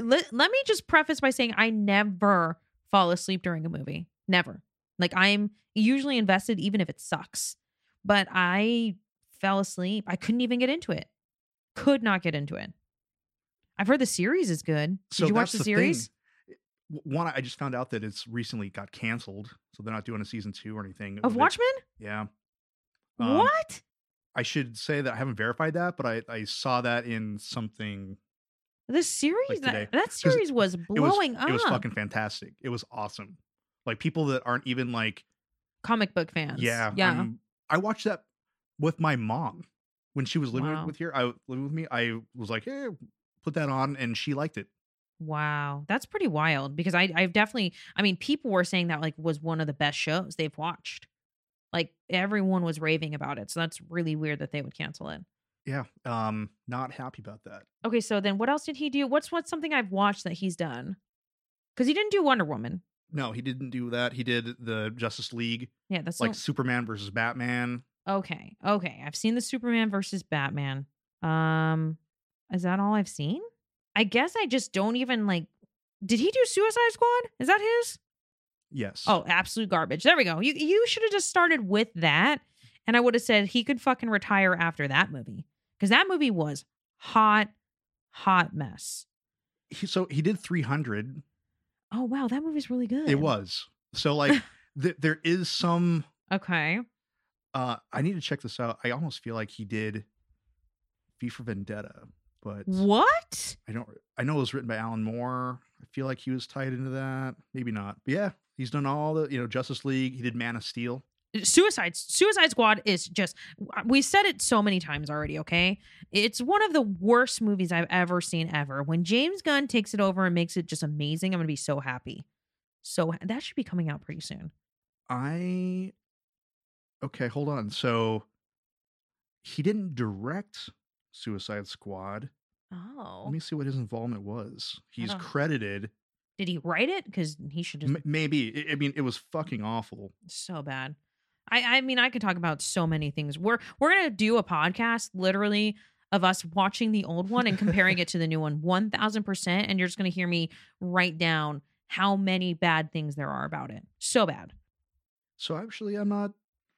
Speaker 1: let, let me just preface by saying I never fall asleep during a movie. Never. Like I'm usually invested, even if it sucks. But I fell asleep. I couldn't even get into it. Could not get into it. I've heard the series is good. Did
Speaker 2: so
Speaker 1: you watch
Speaker 2: that's
Speaker 1: the series?
Speaker 2: thing. One, I just found out that it's recently got canceled, so they're not doing a season two or anything
Speaker 1: Of
Speaker 2: it.
Speaker 1: Watchmen?
Speaker 2: Yeah. Um,
Speaker 1: what?
Speaker 2: I should say that I haven't verified that, but I, I saw that in something.
Speaker 1: The series
Speaker 2: like
Speaker 1: that, that series was
Speaker 2: It was
Speaker 1: blowing up.
Speaker 2: it was fucking fantastic. It was awesome. Like people that aren't even like
Speaker 1: comic book fans.
Speaker 2: Yeah,
Speaker 1: Yeah.
Speaker 2: I'm- I watched that with my mom when she was living
Speaker 1: Wow.
Speaker 2: with here. I living with me. I was like, "Hey, put that on," and she liked it.
Speaker 1: Wow, that's pretty wild because I I've definitely I mean people were saying that like was one of the best shows they've watched. Like everyone was raving about it. So that's really weird that they would cancel it.
Speaker 2: Yeah, um, not happy about that.
Speaker 1: Okay, so then what else did he do? What's what's something I've watched that he's done? Cuz he didn't do Wonder Woman.
Speaker 2: No, he didn't do that. He did the Justice League,
Speaker 1: Yeah, that's
Speaker 2: like
Speaker 1: like
Speaker 2: Superman versus Batman.
Speaker 1: okay. Okay, I've seen the Superman versus Batman. Um is that all I've seen? I guess I just don't even like Did he do Suicide Squad? Is that his?
Speaker 2: Yes.
Speaker 1: Oh, absolute garbage. There we go. You you should have just started with that, and I would have said he could fucking retire after that movie because that movie was hot, hot mess.
Speaker 2: He, so he did 300.
Speaker 1: Oh wow, that movie's really good.
Speaker 2: It was so like th- there is some.
Speaker 1: okay.
Speaker 2: uh I need to check this out. I almost feel like he did V for Vendetta, but
Speaker 1: What?
Speaker 2: I don't. I know it was written by Alan Moore. I feel like he was tied into that. Maybe not. But yeah, he's done all the you know Justice League. He did Man of Steel.
Speaker 1: Suicide Suicide Squad is just we said it so many times already, okay? It's one of the worst movies I've ever seen ever. When James Gunn takes it over and makes it just amazing, I'm going to be so happy. So that should be coming out pretty soon.
Speaker 2: I okay, hold on. So he didn't direct Suicide Squad.
Speaker 1: Oh.
Speaker 2: Let me see what his involvement was. He's credited.
Speaker 1: Did he write it? Because he should just
Speaker 2: M- maybe. I- I mean, it was fucking awful.
Speaker 1: so bad. I I mean I could talk about so many things. We're we're gonna do a podcast literally of us watching the old one and comparing it to the new one, one thousand percent. And you're just gonna hear me write down how many bad things there are about it. So bad.
Speaker 2: So actually, I'm not.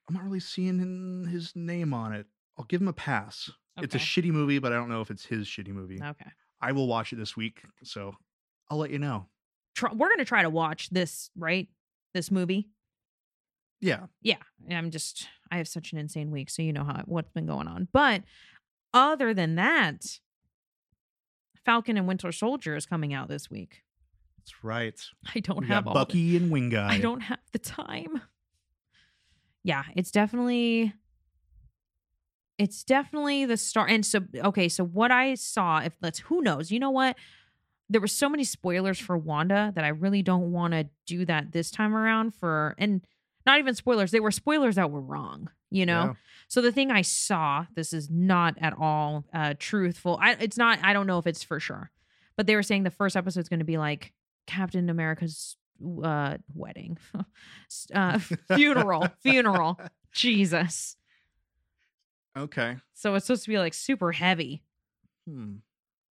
Speaker 2: I'm not really seeing his name on it. I'll give him a pass. Okay. It's a shitty movie, but I don't know if it's his shitty movie.
Speaker 1: Okay.
Speaker 2: I will watch it this week, so I'll let you know.
Speaker 1: Try, we're gonna try to watch this, right? This movie.
Speaker 2: Yeah.
Speaker 1: yeah i'm just i have such an insane week so you know how what's been going on but other than that falcon and winter soldier is coming out this week
Speaker 2: That's right.
Speaker 1: i don't
Speaker 2: We
Speaker 1: have all the-
Speaker 2: Bucky and Wingeye.
Speaker 1: i don't have the time yeah it's definitely it's definitely the star and so okay so what i saw if let's who knows you know what there were so many spoilers for wanda that i really don't want to do that this time around for and not even spoilers they were spoilers that were wrong you know
Speaker 2: Yeah.
Speaker 1: so the thing i saw this is not at all uh truthful I, it's not i don't know if it's for sure but they were saying the first episode is going to be like captain america's uh wedding uh funeral funeral jesus
Speaker 2: Okay.
Speaker 1: so it's supposed to be like super heavy
Speaker 2: Hmm.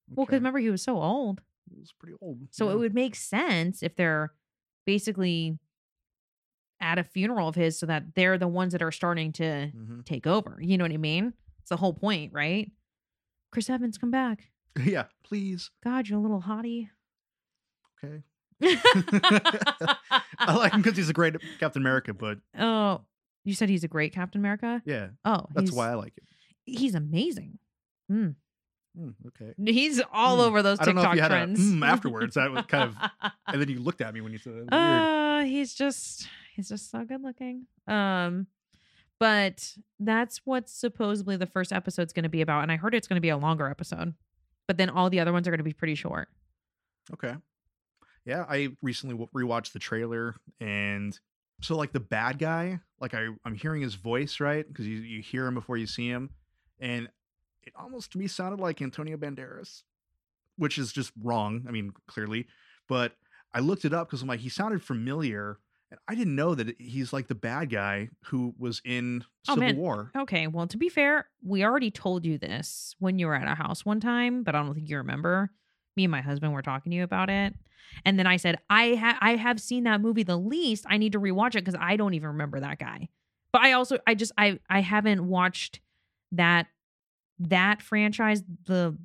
Speaker 1: Well, because remember he was so old.
Speaker 2: It was pretty old.
Speaker 1: So
Speaker 2: yeah.
Speaker 1: it would make sense if they're basically at a funeral of his so that they're the ones that are starting to
Speaker 2: Mhm.
Speaker 1: take over. You know what I mean? It's the whole point, right? Chris Evans, come back.
Speaker 2: yeah, please.
Speaker 1: God, you're a little hottie.
Speaker 2: Okay. I like him because he's a great Captain America, but
Speaker 1: oh, you said he's a great Captain America?
Speaker 2: yeah,
Speaker 1: Oh,
Speaker 2: that's why I like it.
Speaker 1: he's amazing. Mm.
Speaker 2: Hmm, okay.
Speaker 1: He's all
Speaker 2: Hmm.
Speaker 1: over those
Speaker 2: I don't know if
Speaker 1: TikTok
Speaker 2: had a
Speaker 1: trends.
Speaker 2: mm afterwards. That was kind of, and then you looked at me when you said that.
Speaker 1: Uh, he's just he's just so good looking. Um, but that's what supposedly the first episode's going to be about, and I heard it's going to be a longer episode. But then all the other ones are going to be pretty short.
Speaker 2: Okay. Yeah, I recently rewatched the trailer, and so like the bad guy, like I I'm hearing his voice right because you you hear him before you see him, and it almost to me sounded like Antonio Banderas, which is just wrong. I mean, clearly, but I looked it up because I'm like he sounded familiar, and I didn't know that he's like the bad guy who was in
Speaker 1: Oh,
Speaker 2: Civil
Speaker 1: man.
Speaker 2: War.
Speaker 1: Okay, well, to be fair, we already told you this when you were at a house one time, but I don't think you remember. Me and my husband were talking to you about it, and then I said I ha- I have seen that movie the least. I need to rewatch it because I don't even remember that guy. But I also I just I I haven't watched that that franchise the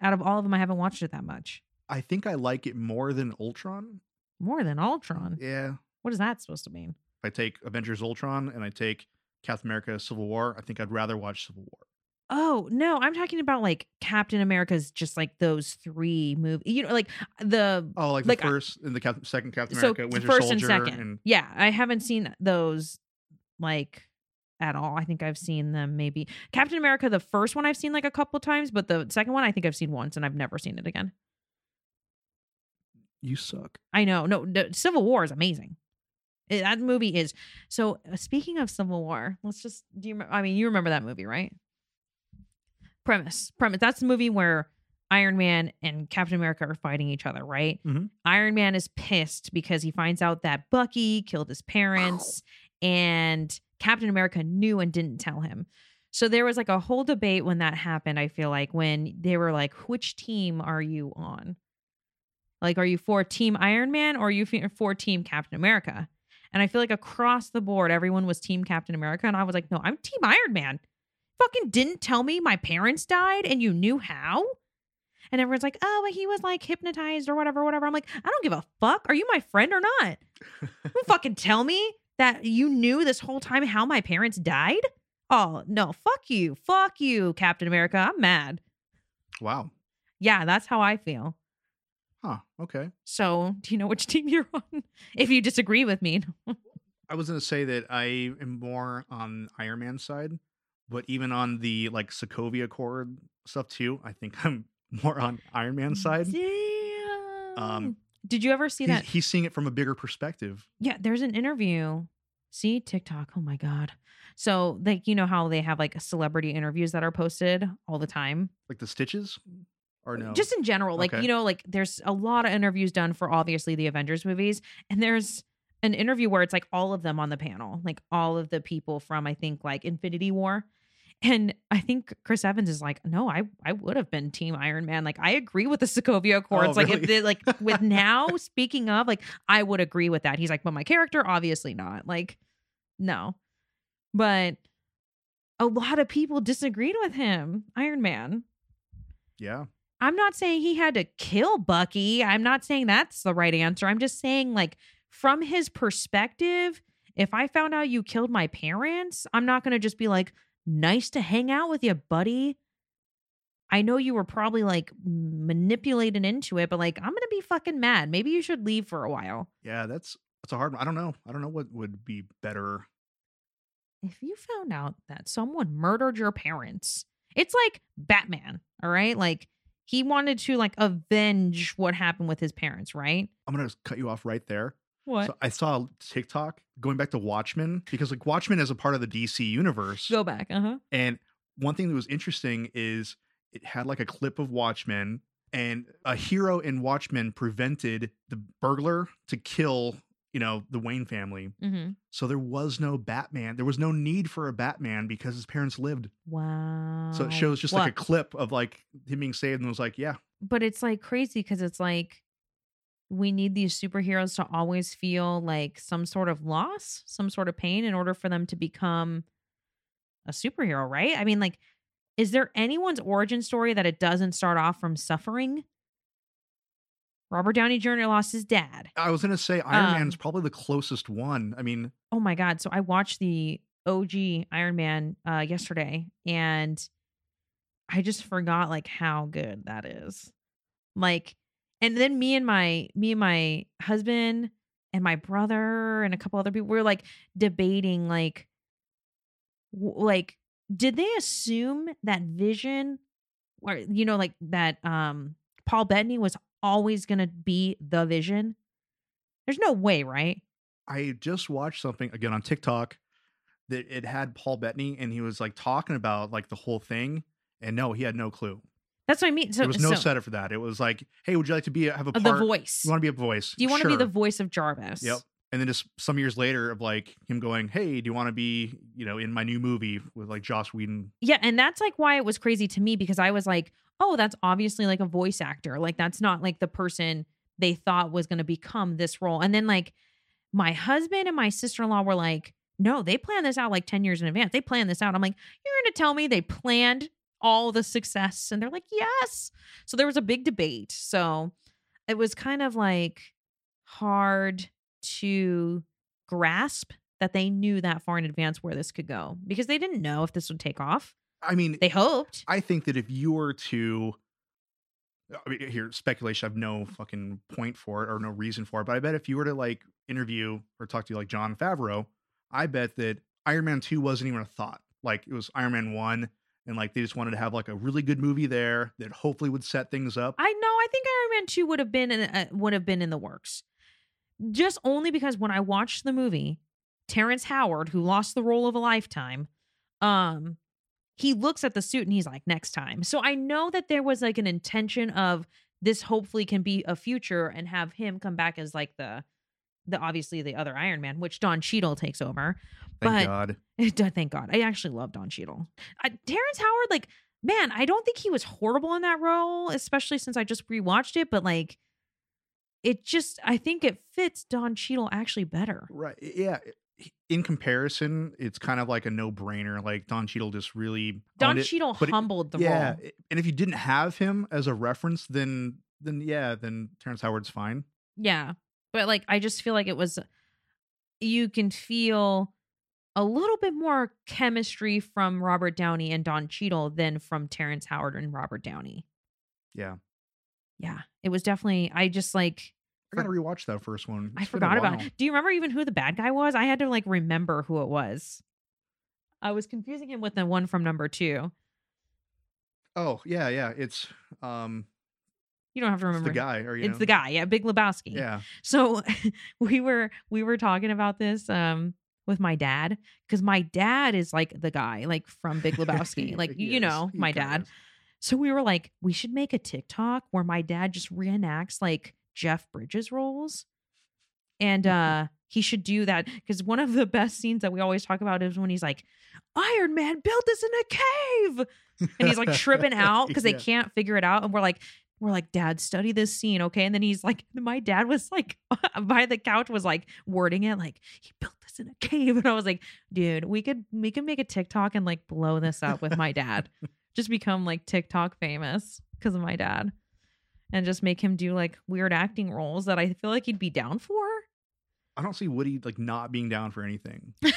Speaker 1: out of all of them I haven't watched it that much.
Speaker 2: I think I like it more than Ultron.
Speaker 1: More than Ultron.
Speaker 2: Yeah,
Speaker 1: What is that supposed to mean?
Speaker 2: if I take Avengers Ultron and I take Captain America Civil War, I think I'd rather watch Civil War.
Speaker 1: Oh, no, I'm talking about like Captain America's just like those three movies. You know, like the
Speaker 2: Oh, like,
Speaker 1: Like,
Speaker 2: the
Speaker 1: I-
Speaker 2: first and the Cap- second Captain
Speaker 1: so
Speaker 2: America, Winter
Speaker 1: first
Speaker 2: Soldier,
Speaker 1: and second. yeah, I haven't seen those like at all. I think I've seen them maybe Captain America, the first one I've seen like a couple times, but the second one I think I've seen once and I've never seen it again.
Speaker 2: you suck.
Speaker 1: I know. No, the Civil War is amazing. Eh, that movie is so. uh, Speaking of Civil War, let's just do you? I mean, you remember that movie, right? Premise, premise. That's the movie where Iron Man and Captain America are fighting each other, right?
Speaker 2: Mhm.
Speaker 1: Iron Man is pissed because he finds out that Bucky killed his parents, and Captain America knew and didn't tell him. So there was like a whole debate when that happened. I feel like when they were like, "Which team are you on?" Like, are you for Team Iron Man or are you for Team Captain America? And I feel like across the board, everyone was Team Captain America. And I was like, no, I'm Team Iron Man. Fucking didn't tell me my parents died and you knew how? And everyone's like, oh, but he was like hypnotized or whatever, whatever. I'm like, I don't give a fuck. Are you my friend or not? Don't fucking tell me that you knew this whole time how my parents died. Oh, no, fuck you. Fuck you, Captain America. I'm mad.
Speaker 2: Wow.
Speaker 1: Yeah, that's how I feel.
Speaker 2: Huh. Okay.
Speaker 1: So, do you know which team you're on? If you disagree with me,
Speaker 2: I was gonna say that I am more on Iron Man's side, but even on the like Sokovia Accord stuff too, I think I'm more on Iron Man's side.
Speaker 1: Damn.
Speaker 2: Um,
Speaker 1: Did you ever see
Speaker 2: He's,
Speaker 1: that?
Speaker 2: he's seeing it from a bigger perspective.
Speaker 1: Yeah, there's an interview. See TikTok. Oh my god. So, like, you know how they have like celebrity interviews that are posted all the time.
Speaker 2: Like the stitches, or no?
Speaker 1: Just in general, like
Speaker 2: Okay.
Speaker 1: you know, like there's a lot of interviews done for obviously the Avengers movies, and there's an interview where it's like all of them on the panel, like all of the people from I think like Infinity War. And I think Chris Evans is like, no, I I would have been Team Iron Man. Like I agree with the Sokovia Accords.
Speaker 2: Oh,
Speaker 1: like if they, like with now speaking of, like I would agree with that. He's like, but my character, obviously not. Like, no. But a lot of people disagreed with him, Iron Man.
Speaker 2: yeah.
Speaker 1: I'm not saying he had to kill Bucky. I'm not saying that's the right answer. I'm just saying, like, from his perspective, if I found out you killed my parents, I'm not going to just be like, nice to hang out with you, buddy. I know you were probably like manipulated into it, but like, I'm to be fucking mad. Maybe you should leave for a while.
Speaker 2: Yeah. That's that's a hard one. I don't know. I don't know what would be better.
Speaker 1: If you found out that someone murdered your parents, it's like Batman, all right? Like, he wanted to like avenge what happened with his parents, right?
Speaker 2: I'm gonna cut you off right there.
Speaker 1: What?
Speaker 2: So I saw TikTok going back to Watchmen because like Watchmen is a part of the DC universe.
Speaker 1: Go back. Uh huh.
Speaker 2: And one thing that was interesting is it had like a clip of Watchmen, and a hero in Watchmen prevented the burglar to kill you know, the Wayne family.
Speaker 1: hmm
Speaker 2: So there was no Batman. There was no need for a Batman because his parents lived.
Speaker 1: Wow.
Speaker 2: So it shows just
Speaker 1: Well,
Speaker 2: like a clip of like him being saved and it was like, yeah,
Speaker 1: but it's like crazy because it's like we need these superheroes to always feel like some sort of loss, some sort of pain in order for them to become a superhero, right? I mean, like, is there anyone's origin story that it doesn't start off from suffering? Robert Downey Jr. lost his dad.
Speaker 2: I was gonna say Iron
Speaker 1: Um,
Speaker 2: Man's probably the closest one. I mean,
Speaker 1: Oh my god! So I watched the OG Iron Man uh, yesterday, and I just forgot like how good that is. Like, and then me and my me and my husband and my brother and a couple other people we were like debating like, w- like did they assume that Vision, or you know, like that um Paul Bettany was always gonna be the Vision? There's no way, right?
Speaker 2: I just watched something again on TikTok that it had Paul Bettany and he was like talking about like the whole thing. And no, he had no clue.
Speaker 1: That's what I mean. So
Speaker 2: there was no
Speaker 1: so,
Speaker 2: setup for that. It was like, hey, would you like to be have a
Speaker 1: uh,
Speaker 2: part?
Speaker 1: the voice.
Speaker 2: You want to be a voice?
Speaker 1: Do you want to be the voice of Jarvis?
Speaker 2: Yep. And then just some years later of like him going, hey, do you want to be, you know, in my new movie with like Joss Whedon?
Speaker 1: Yeah, and that's like why it was crazy to me because I was like, oh, that's obviously like a voice actor. Like that's not like the person they thought was going to become this role. And then like my husband and my sister-in-law were like, no, they planned this out like 10 years in advance. They planned this out. I'm like, you're going to tell me they planned all the success and they're like, "Yes." So there was a big debate. So it was kind of like hard to grasp that they knew that far in advance where this could go because they didn't know if this would take off.
Speaker 2: I mean,
Speaker 1: They hoped.
Speaker 2: I think that if you were to uh, I mean, uh, here speculation, I have no fucking point for it or no reason for it, but I bet if you were to like interview or talk to like Jon Favreau, I bet that Iron Man two wasn't even a thought. Like it was Iron Man one, and like they just wanted to have like a really good movie there that hopefully would set things up.
Speaker 1: I know. I think Iron Man two would have been in, uh, would have been in the works, just only because when I watched the movie, Terrence Howard, who lost the role of a lifetime, um, he looks at the suit and he's like, "Next time." So I know that there was like an intention of this. Hopefully, can be a future and have him come back as like the, the obviously the other Iron Man, which Don Cheadle takes over.
Speaker 2: Thank
Speaker 1: but-
Speaker 2: God.
Speaker 1: Thank God. I actually love Don Cheadle. I, Terrence Howard, like, man, I don't think he was horrible in that role, especially since I just rewatched it. But like, it just, I think it fits Don Cheadle actually better.
Speaker 2: Right. Yeah. In comparison, it's kind of like a no brainer. Like Don Cheadle just really
Speaker 1: Don
Speaker 2: it.
Speaker 1: Cheadle
Speaker 2: but it-
Speaker 1: humbled the
Speaker 2: yeah.
Speaker 1: role.
Speaker 2: And if you didn't have him as a reference, then then yeah, then Terrence Howard's fine.
Speaker 1: Yeah, but like, I just feel like it was. You can feel a little bit more chemistry from Robert Downey and Don Cheadle than from Terrence Howard and Robert Downey.
Speaker 2: Yeah.
Speaker 1: Yeah, it was definitely. I just like
Speaker 2: I gotta rewatch that first one.
Speaker 1: I
Speaker 2: It's a
Speaker 1: forgot about it. Do you remember even who the bad guy was? I had to like remember who it was. I was confusing him with the one from number two.
Speaker 2: Oh yeah, yeah. It's um,
Speaker 1: You don't have to remember it's
Speaker 2: the guy, or
Speaker 1: It's
Speaker 2: know,
Speaker 1: the guy, yeah, Big Lebowski.
Speaker 2: Yeah,
Speaker 1: So we were we were talking about this um with my dad because my dad is like the guy like from Big Lebowski, like
Speaker 2: He
Speaker 1: you know my dad.
Speaker 2: is.
Speaker 1: So we were like, we should make a TikTok where my dad just reenacts like Jeff Bridges roles. And uh he should do that because one of the best scenes that we always talk about is when he's like, Iron Man built this in a cave. And he's like tripping out because they can't figure it out. And we're like, we're like, Dad, study this scene, okay? And then he's like, my dad was like by the couch was like wording it like he built this in a cave. And I was like, dude, we could we could make a TikTok and like blow this up with my dad. just become like TikTok famous because of my dad. And just make him do like weird acting roles that I feel like he'd be down for.
Speaker 2: I don't see Woody like not being down for anything.
Speaker 1: like,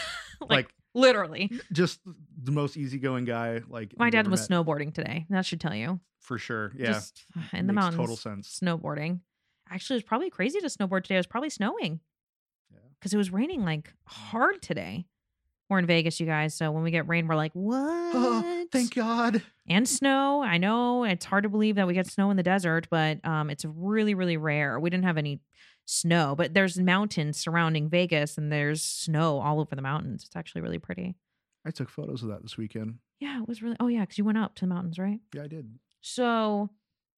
Speaker 2: like
Speaker 1: literally.
Speaker 2: just the most easygoing guy. Like
Speaker 1: My dad was
Speaker 2: met,
Speaker 1: snowboarding today. That should tell you.
Speaker 2: for sure. Yeah,
Speaker 1: Just in the
Speaker 2: Makes
Speaker 1: mountains.
Speaker 2: Total sense.
Speaker 1: Snowboarding. Actually, it was probably crazy to snowboard today. It was probably snowing.
Speaker 2: Yeah.
Speaker 1: Because it was raining like hard today. We're in Vegas, you guys. So when we get rain, we're like, what?
Speaker 2: Oh, thank God.
Speaker 1: and snow. I know it's hard to believe that we get snow in the desert, but um, it's really, really rare. We didn't have any snow, but there's mountains surrounding Vegas, and there's snow all over the mountains. It's actually really pretty.
Speaker 2: I took photos of that this weekend.
Speaker 1: Yeah, it was really. Oh yeah, because you went up to the mountains, right?
Speaker 2: Yeah, I did.
Speaker 1: So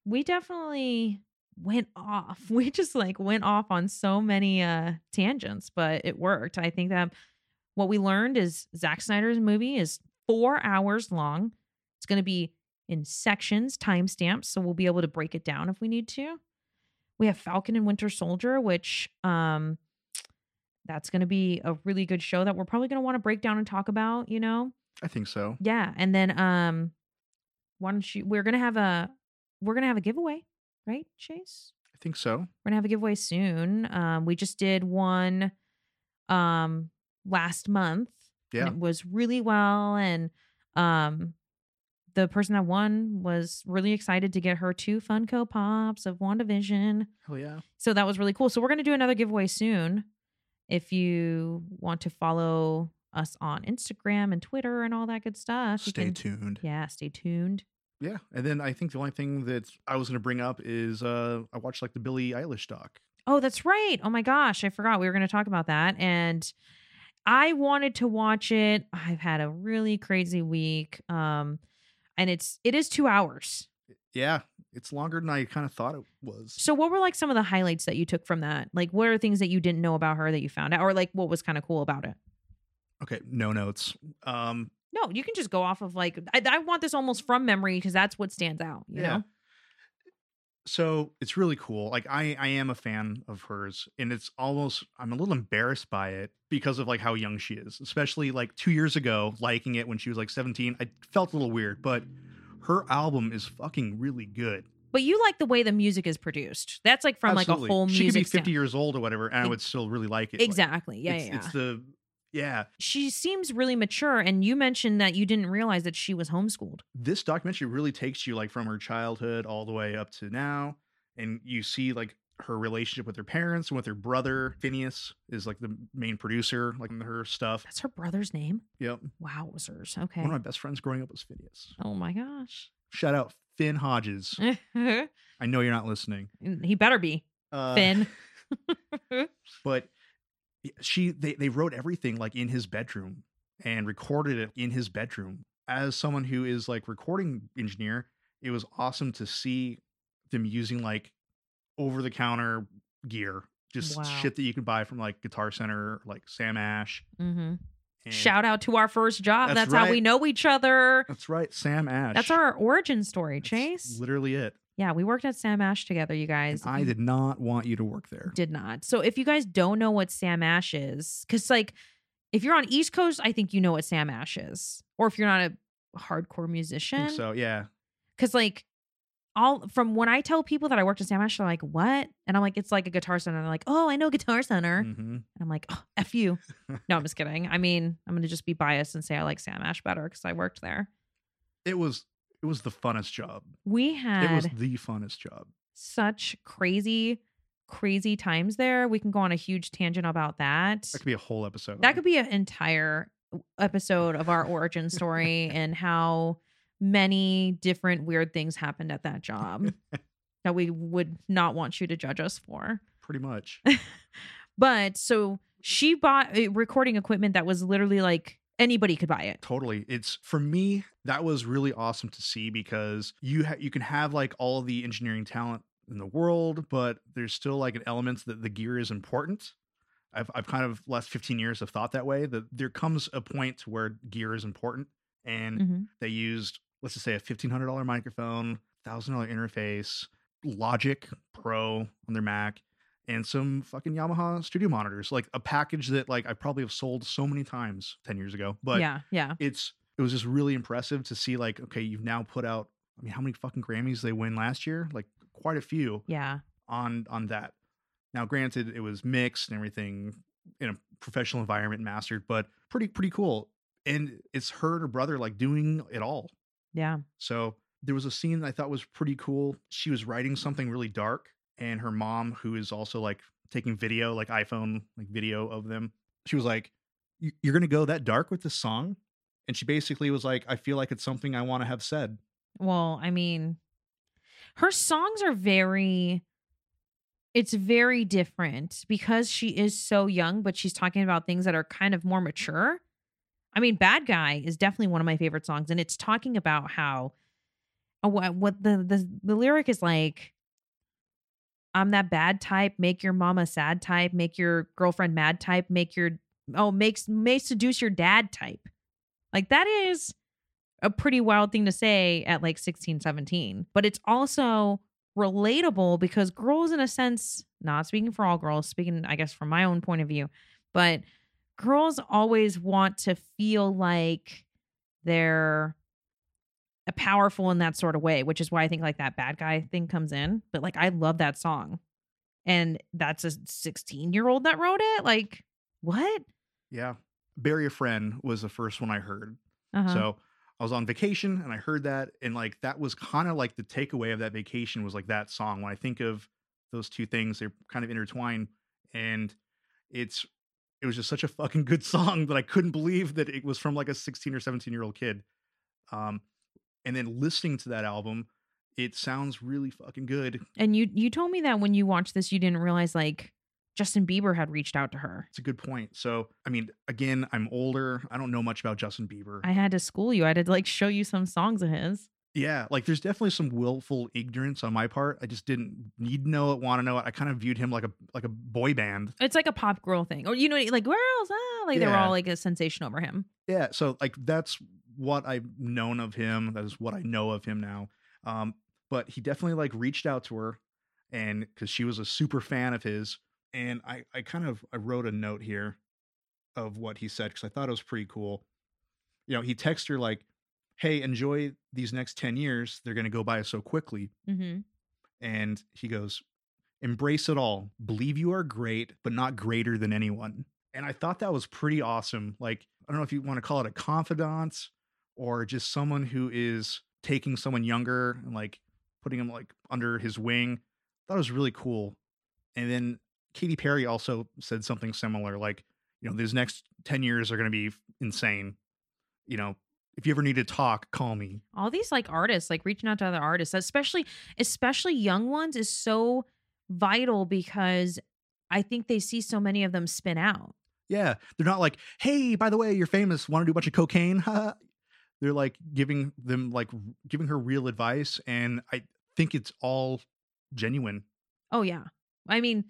Speaker 1: we definitely went off. We just like went off on so many uh tangents, but it worked. I think that what we learned is Zack Snyder's movie is four hours long. It's going to be in sections, timestamps, so we'll be able to break it down if we need to. We have Falcon and Winter Soldier, which um that's going to be a really good show that we're probably going to want to break down and talk about, you know.
Speaker 2: I think so.
Speaker 1: Yeah, and then um why don't you we're going to have a we're going to have a giveaway, right, Chase?
Speaker 2: I think so.
Speaker 1: We're going to have a giveaway soon. Um we just did one um last month
Speaker 2: Yeah.
Speaker 1: and it was really well and um the person that won was really excited to get her two Funko Pops of WandaVision.
Speaker 2: Hell yeah.
Speaker 1: So that was really cool. So we're going to do another giveaway soon. If you want to follow us on Instagram and Twitter and all that good stuff,
Speaker 2: Stay
Speaker 1: can-
Speaker 2: tuned.
Speaker 1: Yeah, stay tuned.
Speaker 2: Yeah. And then I think the only thing that I was going to bring up is uh I watched like the Billie Eilish doc.
Speaker 1: Oh, that's right. Oh my gosh, I forgot we were going to talk about that. And I wanted to watch it. I've had a really crazy week. Um, and it's it is two hours.
Speaker 2: Yeah. It's longer than I kind of thought it was.
Speaker 1: So, what were like some of the highlights that you took from that? Like, what are things that you didn't know about her that you found out, or like what was kind of cool about it?
Speaker 2: Okay. No notes. Um,
Speaker 1: No, you can just go off of like I, I want this almost from memory because that's what stands out. You
Speaker 2: Yeah.
Speaker 1: know,
Speaker 2: so it's really cool. Like I, I am a fan of hers, and it's almost I'm a little embarrassed by it because of like how young she is. Especially like two years ago, liking it when she was like 17, I felt a little weird. But her album is fucking really good.
Speaker 1: but you like the way the music is produced. That's like from like a whole music.
Speaker 2: She could be 50
Speaker 1: stand-
Speaker 2: years old or whatever, and I would still really like it. Like,
Speaker 1: Exactly. Yeah,
Speaker 2: it's,
Speaker 1: yeah. yeah.
Speaker 2: it's the yeah.
Speaker 1: she seems really mature, and you mentioned that you didn't realize that she was homeschooled.
Speaker 2: This documentary really takes you like from her childhood all the way up to now, and you see like her relationship with her parents and with her brother. Finneas is like the main producer, like in her stuff.
Speaker 1: That's her brother's name.
Speaker 2: Yep.
Speaker 1: Wowzers. Okay.
Speaker 2: One of my best friends growing up was Phineas.
Speaker 1: oh my gosh.
Speaker 2: Shout out Finn Hodges. I know you're not listening.
Speaker 1: he better be
Speaker 2: Uh,
Speaker 1: Finn.
Speaker 2: but she they, they wrote everything like in his bedroom and recorded it in his bedroom as someone who is like recording engineer it was awesome to see them using like over the counter gear just
Speaker 1: Wow.
Speaker 2: shit that you can buy from like guitar center like sam ash
Speaker 1: hmm Shout out to our first job.
Speaker 2: That's
Speaker 1: That's, how we know each other.
Speaker 2: that's right sam ash
Speaker 1: That's our origin story,
Speaker 2: That's
Speaker 1: Chase.
Speaker 2: literally it
Speaker 1: Yeah, we worked at Sam Ash together, you
Speaker 2: And
Speaker 1: guys.
Speaker 2: i did not want you to work there
Speaker 1: did not. So if you guys don't know what Sam Ash is, because like if you're on East Coast, I think you know what Sam Ash is. Or if you're not a hardcore musician.
Speaker 2: so yeah
Speaker 1: Because like all from when I tell people that I worked at Sam Ash, they're like, what? And I'm like, it's like a guitar center. And they're like, oh, I know Guitar Center.
Speaker 2: Mhm.
Speaker 1: And I'm like, oh, F you. no, I'm just kidding. I mean, I'm gonna just be biased and say I like Sam Ash better because I worked there.
Speaker 2: it was it was the funnest job
Speaker 1: We had
Speaker 2: it was the funnest job
Speaker 1: such crazy, crazy times there. We can go on a huge tangent about that.
Speaker 2: that could be a whole episode
Speaker 1: That could be an entire episode of our origin story and how many different weird things happened at that job that we would not want you to judge us for.
Speaker 2: pretty much
Speaker 1: But so she bought uh, recording equipment that was literally like anybody could buy it.
Speaker 2: Totally. It's for me that was really awesome to see because you ha- you can have like all the engineering talent in the world, but there's still like an element that the gear is important. I've I've kind of last 15 years have thought that way that there comes a point where gear is important and
Speaker 1: Mhm.
Speaker 2: they used let's just say a $1500 microphone, $1000 interface, Logic Pro on their Mac and some fucking Yamaha studio monitors, like a package that like I probably have sold so many times 10 years ago. But
Speaker 1: yeah, yeah.
Speaker 2: it's it was just really impressive to see like okay you've now put out i mean how many fucking grammys they win last year like quite a few
Speaker 1: Yeah.
Speaker 2: on on that now granted it was mixed and everything in a professional environment mastered but pretty pretty cool and it's her and her brother like doing it all
Speaker 1: Yeah.
Speaker 2: so there was a scene that i thought was pretty cool she was writing something really dark and her mom who is also like taking video like iphone like video of them she was like "You- you're gonna go that dark with this song and she basically was like i feel like it's something i want to have said
Speaker 1: Well, I mean, her songs are very it's very different because she is so young, but she's talking about things that are kind of more mature. I mean, Bad Guy is definitely one of my favorite songs, and it's talking about how uh, what, what the, the the lyric is like I'm that bad type, make your mama sad type, make your girlfriend mad type, make your oh, makes may seduce your dad type. Like that is a pretty wild thing to say at like 16, 17. But it's also relatable because girls, in a sense, not speaking for all girls, speaking, I guess, from my own point of view, but girls always want to feel like they're powerful in that sort of way, which is why I think like that bad guy thing comes in. But like, I love that song. And that's a 16 year old that wrote it. Like, what?
Speaker 2: Yeah. Bury a Friend was the first one I heard.
Speaker 1: Uh-huh.
Speaker 2: So I was on vacation and I heard that. And like, that was kind of like the takeaway of that vacation was like that song. When I think of those two things, they're kind of intertwined. And it's, it was just such a fucking good song that I couldn't believe that it was from like a 16 or 17 year old kid. Um, and then listening to that album, it sounds really fucking good.
Speaker 1: and you you told me that when you watched this, you didn't realize like Justin Bieber had reached out to her.
Speaker 2: It's a good point. So, I mean, again, I'm older. I don't know much about Justin Bieber.
Speaker 1: I had to school you. I had to like show you some songs of his.
Speaker 2: yeah, like there's definitely some willful ignorance on my part. I just didn't need to know it, want to know it. I kind of viewed him like a like a boy band.
Speaker 1: It's like a pop girl thing, or you know, like girls, ah, like they were all like a sensation over him.
Speaker 2: Yeah, so like that's what I've known of him. That is what I know of him now. Um, but he definitely like reached out to her, and because she was a super fan of his, and I I kind of I wrote a note here of what he said because I thought it was pretty cool. You know, he texted her like, "Hey, enjoy these next ten years. They're gonna go by so quickly."
Speaker 1: Mm-hmm.
Speaker 2: and he goes, "Embrace it all. Believe you are great, but not greater than anyone." And I thought that was pretty awesome. Like, I don't know if you want to call it a confidant or just someone who is taking someone younger and like putting him like under his wing. That was really cool. And then Katy Perry also said something similar, like, you know, these next 10 years are going to be insane. You know, if you ever need to talk, call me.
Speaker 1: All these like artists, like reaching out to other artists, especially especially young ones, is so vital because I think they see so many of them spin out.
Speaker 2: Yeah, they're not like, "Hey, by the way, you're famous. Want to do a bunch of cocaine?" they're like giving them like giving her real advice, and I think it's all genuine.
Speaker 1: Oh yeah, I mean,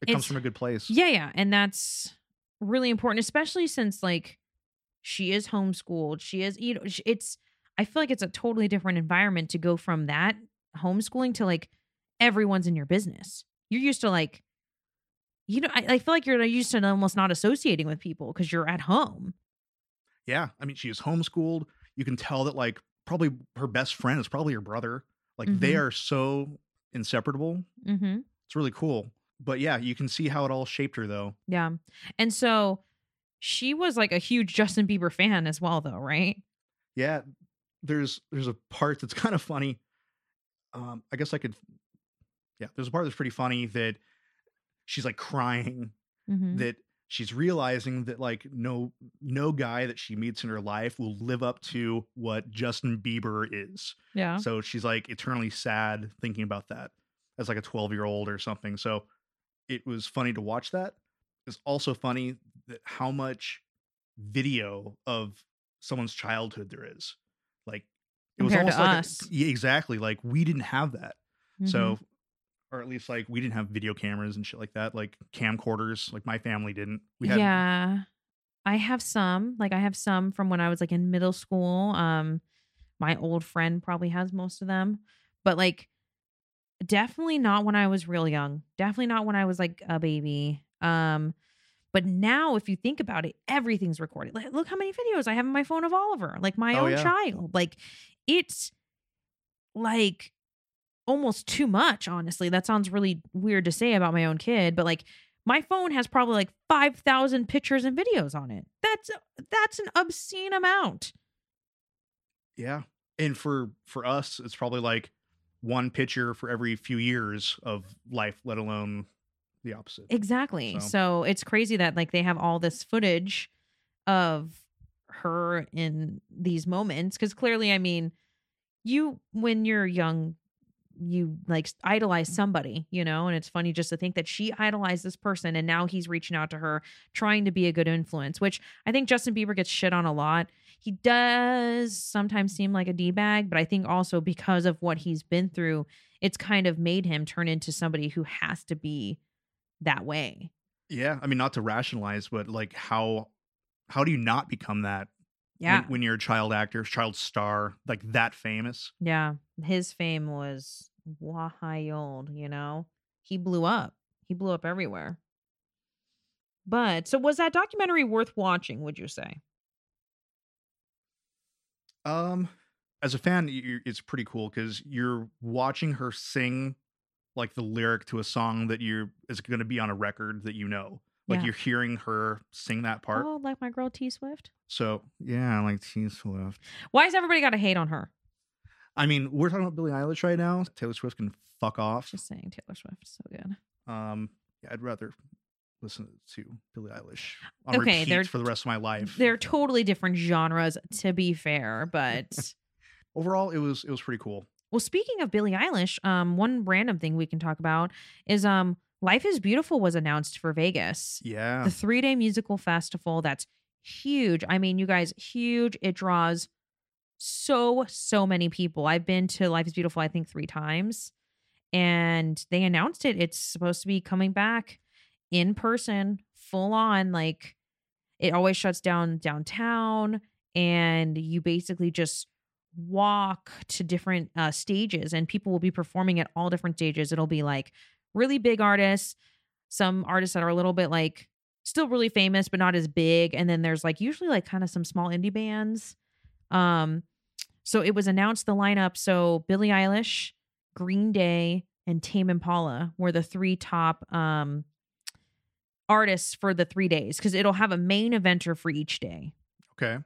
Speaker 2: It comes from a good place.
Speaker 1: Yeah, yeah. And that's really important, especially since like she is homeschooled. She is, you know, it's, I feel like it's a totally different environment to go from that homeschooling to like everyone's in your business. You're used to like, you know, I, I feel like you're used to almost not associating with people because you're at home.
Speaker 2: Yeah, I mean, she is homeschooled. You can tell that like probably her best friend is probably her brother. Like they
Speaker 1: Mhm.
Speaker 2: are so inseparable.
Speaker 1: Mm-hmm.
Speaker 2: It's really cool. But yeah, you can see how it all shaped her though.
Speaker 1: Yeah. And so she was like a huge Justin Bieber fan as well, though, right?
Speaker 2: Yeah, there's there's a part that's kind of funny. Um, I guess I could. Yeah, there's a part that's pretty funny that she's like crying
Speaker 1: Mm-hmm.
Speaker 2: that she's realizing that like no no guy that she meets in her life will live up to what Justin Bieber is.
Speaker 1: Yeah.
Speaker 2: So she's like eternally sad thinking about that as like a 12 year old or something. So it was funny to watch that. It's also funny that how much video of someone's childhood there is. Like it was
Speaker 1: Compared to
Speaker 2: almost like a- yeah, exactly. Like we didn't have that.
Speaker 1: Mhm.
Speaker 2: So or at least like we didn't have video cameras and shit like that, like camcorders. Like my family didn't. We had
Speaker 1: yeah i have some like i have some from when i was like in middle school um my old friend probably has most of them but like definitely not when i was real young definitely not when i was like a baby um but now if you think about it everything's recorded like, look how many videos i have on my phone of oliver like my
Speaker 2: Oh,
Speaker 1: own
Speaker 2: yeah.
Speaker 1: child like it's like almost too much honestly that sounds really weird to say about my own kid but like my phone has probably like 5000 pictures and videos on it that's that's an obscene amount
Speaker 2: yeah. And for for us, it's probably like one picture for every few years of life, let alone the opposite.
Speaker 1: exactly
Speaker 2: So-
Speaker 1: so. it's crazy that like they have all this footage of her in these moments because clearly i mean you when you're young you like idolize somebody you know and it's funny just to think that she idolized this person and now he's reaching out to her trying to be a good influence which i think justin bieber gets shit on a lot he does sometimes seem like a d-bag but i think also because of what he's been through it's kind of made him turn into somebody who has to be that way
Speaker 2: Yeah, I mean, not to rationalize, but like how how do you not become that? When-
Speaker 1: yeah.
Speaker 2: when, you're a child actor, child star, like that famous.
Speaker 1: yeah his fame was wild you know? He blew up. He blew up everywhere. But so was that documentary worth watching would you say?
Speaker 2: Um, as a fan, it's pretty cool because you're watching her sing like the lyric to a song that you're is going to be on a record that you know. Like
Speaker 1: Yeah.
Speaker 2: you're hearing her sing that part.
Speaker 1: oh like my girl t swift
Speaker 2: So yeah, I like T Swift.
Speaker 1: why has everybody got to hate on her
Speaker 2: I mean, we're talking about Billie Eilish right now. Taylor Swift can fuck off.
Speaker 1: just saying taylor swift so good
Speaker 2: Um, yeah, I'd rather listen to Billie Eilish on
Speaker 1: Okay,
Speaker 2: repeat
Speaker 1: they're-
Speaker 2: for the rest of my life.
Speaker 1: they're totally different genres to be fair but
Speaker 2: Overall, it was it was pretty cool.
Speaker 1: well speaking of billie eilish um one random thing we can talk about is um life is beautiful was announced for vegas.
Speaker 2: Yeah,
Speaker 1: the three day musical festival that's huge. I mean you guys huge. It draws so so many people. I've been to life is beautiful i think three times and they announced it. It's supposed to be coming back in person full on like it always shuts down downtown and you basically just walk to different uh, stages and people will be performing at all different stages. It'll be like really big artists some artists that are a little bit like still really famous but not as big and then there's like usually like kind of some small indie bands um so it was announced the lineup so billie eilish green day and tame impala were the three top um artists for the three days because it'll have a main eventer for each day
Speaker 2: okay.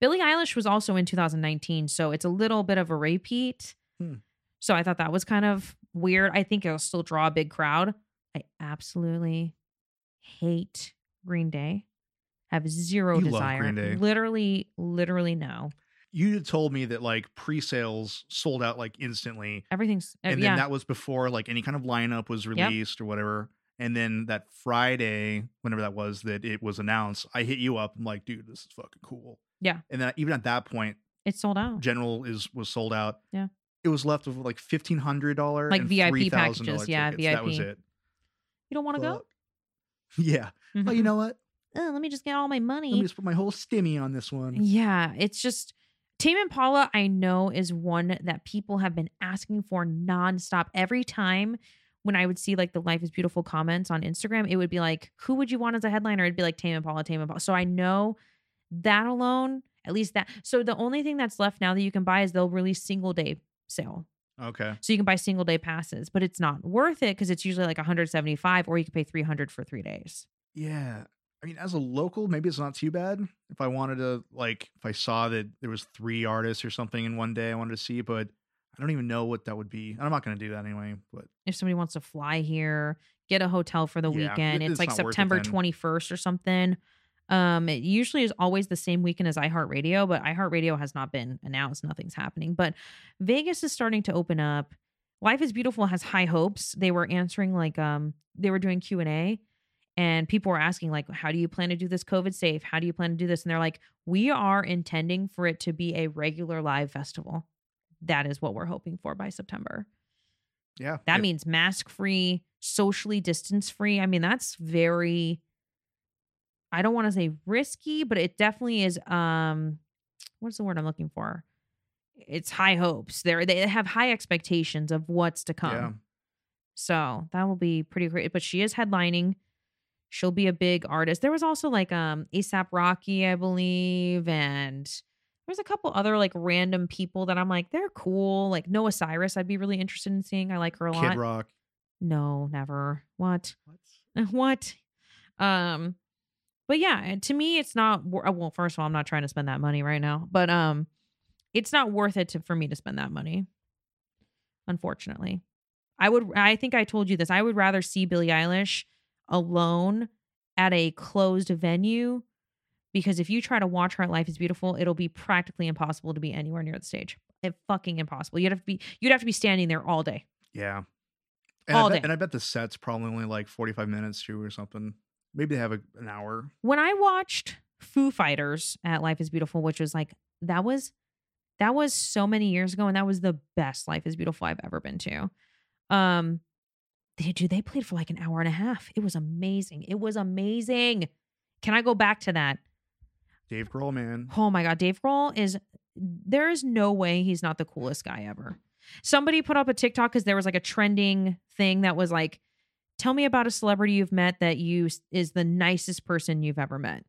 Speaker 1: Billie Eilish was also in 2019, so it's a little bit of a repeat.
Speaker 2: Hmm.
Speaker 1: So I thought that was kind of weird. I think it'll still draw a big crowd. I absolutely hate Green Day. Have zero
Speaker 2: You
Speaker 1: desire.
Speaker 2: Green Day.
Speaker 1: Literally, literally no.
Speaker 2: You told me that like pre-sales sold out like instantly,
Speaker 1: Everything's uh,
Speaker 2: and then
Speaker 1: yeah.
Speaker 2: that was before like any kind of lineup was released or whatever. And then that Friday, whenever that was, that it was announced, I hit you up. I'm like, dude, this is fucking cool.
Speaker 1: Yeah.
Speaker 2: And then even at that point,
Speaker 1: it's sold out.
Speaker 2: General is was sold out.
Speaker 1: Yeah.
Speaker 2: It was left with like fifteen hundred dollar
Speaker 1: Like VIP packages, yeah,
Speaker 2: tickets. That was
Speaker 1: VIP.
Speaker 2: it.
Speaker 1: You don't want to go?
Speaker 2: Yeah. But you know what?
Speaker 1: Uh, let me just get all my money.
Speaker 2: Let me just put my whole stimmy on this one.
Speaker 1: Yeah, it's just Tame Impala, I know, is one that people have been asking for nonstop. Every time when I would see like the Life is Beautiful comments on Instagram, it would be like, who would you want as a headliner? It'd be like Tame Impala, Tame Impala. So I know that alone, at least that. So the only thing that's left now that you can buy is they'll release single day sale.
Speaker 2: Okay.
Speaker 1: So you can buy single day passes, but it's not worth it because it's usually like 175 or you can pay 300 for three days.
Speaker 2: Yeah. I mean, as a local, maybe it's not too bad. If I wanted to, like, if I saw that there was three artists or something in one day I wanted to see, but I don't even know what that would be. I'm not going to do that anyway. But
Speaker 1: if somebody wants to fly here, get a hotel for the
Speaker 2: Yeah,
Speaker 1: weekend. It's
Speaker 2: it's
Speaker 1: like
Speaker 2: worth it
Speaker 1: September 21st or something. Um, it usually is always the same weekend as iHeartRadio, but iHeartRadio has not been announced. Nothing's happening. But Vegas is starting to open up. Life is Beautiful has high hopes. They were answering like um they were doing Q and A, and people were asking like, how do you plan to do this COVID safe? How do you plan to do this? And they're like, we are intending for it to be a regular live festival. That is what we're hoping for by September.
Speaker 2: yeah,
Speaker 1: That
Speaker 2: if-
Speaker 1: means mask free, socially distance free. I mean, that's very I don't want to say risky, but it definitely is um what's the word I'm looking for? It's high hopes. They're they have high expectations of what's to come.
Speaker 2: yeah.
Speaker 1: So that will be pretty great. But she is headlining. She'll be a big artist. There was also like um ASAP Rocky, I believe, and there's a couple other like random people that I'm like, they're cool. Like Noah Cyrus, I'd be really interested in seeing. I like her a lot.
Speaker 2: Kid Rock.
Speaker 1: No, never. What?
Speaker 2: What?
Speaker 1: what? Um, but yeah, to me, it's not. uh, Well, first of all, I'm not trying to spend that money right now, but um, it's not worth it to, for me to spend that money. Unfortunately, I would. I think I told you this. I would rather see Billie Eilish alone at a closed venue because if you try to watch her at Life is Beautiful, it'll be practically impossible to be anywhere near the stage. It fucking impossible. You'd have to be. You'd have to be standing there all day.
Speaker 2: Yeah. And
Speaker 1: All
Speaker 2: I bet,
Speaker 1: day.
Speaker 2: and I bet the set's probably only like 45 minutes too or something. Maybe they have a, an hour.
Speaker 1: when I watched Foo Fighters at Life is Beautiful, which was like that was that was so many years ago, and that was the best Life is Beautiful I've ever been to. Um, they do they played for like an hour and a half. It was amazing. It was amazing. Can I go back to that?
Speaker 2: Dave Grohl, man.
Speaker 1: Oh my god, Dave Grohl is there is no way he's not the coolest guy ever. Somebody put up a TikTok because there was like a trending thing that was like, tell me about a celebrity you've met that you is the nicest person you've ever met.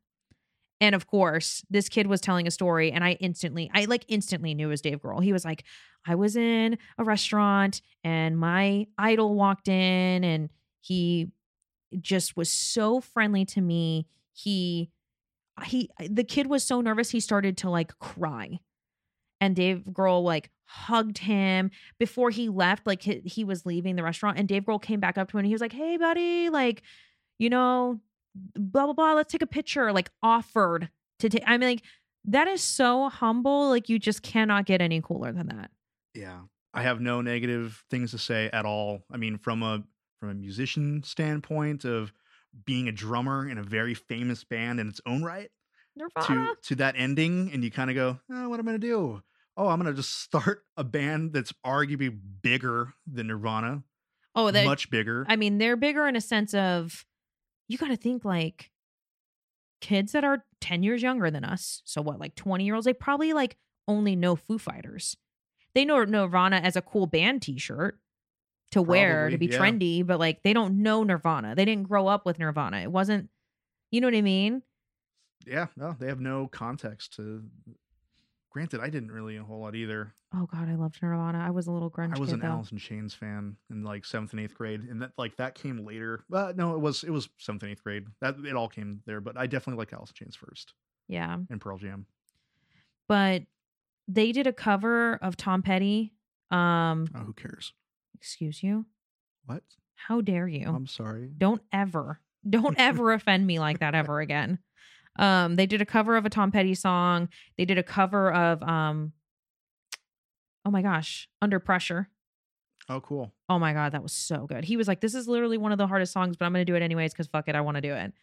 Speaker 1: And of course, this kid was telling a story, and I instantly, I like instantly knew it was Dave Grohl. He was like, I was in a restaurant and my idol walked in and he just was so friendly to me. He, he, the kid was so nervous, he started to like cry and Dave Grohl like hugged him before he left. Like he, he was leaving the restaurant, and Dave Grohl came back up to him and he was like, "Hey, buddy, like, you know, blah blah blah. Let's take a picture." Like offered to take. I mean, like that is so humble. Like you just cannot get any cooler than that.
Speaker 2: Yeah. I have no negative things to say at all. I mean, from a from a musician standpoint of being a drummer in a very famous band in its own right
Speaker 1: Nirvana.
Speaker 2: to to that ending and you kind of go, oh, what am I gonna do? Oh, I'm gonna just start a band that's arguably bigger than Nirvana,
Speaker 1: oh, that.
Speaker 2: much bigger.
Speaker 1: I mean, they're bigger in a sense of you got to think like kids that are 10 years younger than us. So what, like 20 year olds? They probably like only know Foo Fighters. They know Nirvana as a cool band t shirt to wear to be
Speaker 2: yeah.
Speaker 1: trendy, but like they don't know Nirvana. They didn't grow up with Nirvana. It wasn't, you know what I mean?
Speaker 2: yeah, no, they have no context to. Granted, I didn't really a whole lot either.
Speaker 1: Oh God, I loved Nirvana. I was a little grunge
Speaker 2: I was
Speaker 1: kid
Speaker 2: an
Speaker 1: though.
Speaker 2: Alice in Chains fan in like seventh and eighth grade, and that like that came later. Well, no, it was it was seventh and eighth grade. That it all came there, but I definitely like Alice in Chains first
Speaker 1: Yeah.
Speaker 2: and Pearl Jam.
Speaker 1: But they did a cover of Tom Petty. Um,
Speaker 2: Oh, who cares?
Speaker 1: excuse you.
Speaker 2: What?
Speaker 1: How dare you?
Speaker 2: I'm sorry.
Speaker 1: don't ever don't ever offend me like that ever again um they did a cover of a tom petty song. They did a cover of um oh my gosh under pressure.
Speaker 2: Oh, cool.
Speaker 1: oh my god that was so good. He was like this is literally one of the hardest songs but i'm gonna do it anyways because fuck it i want to do it.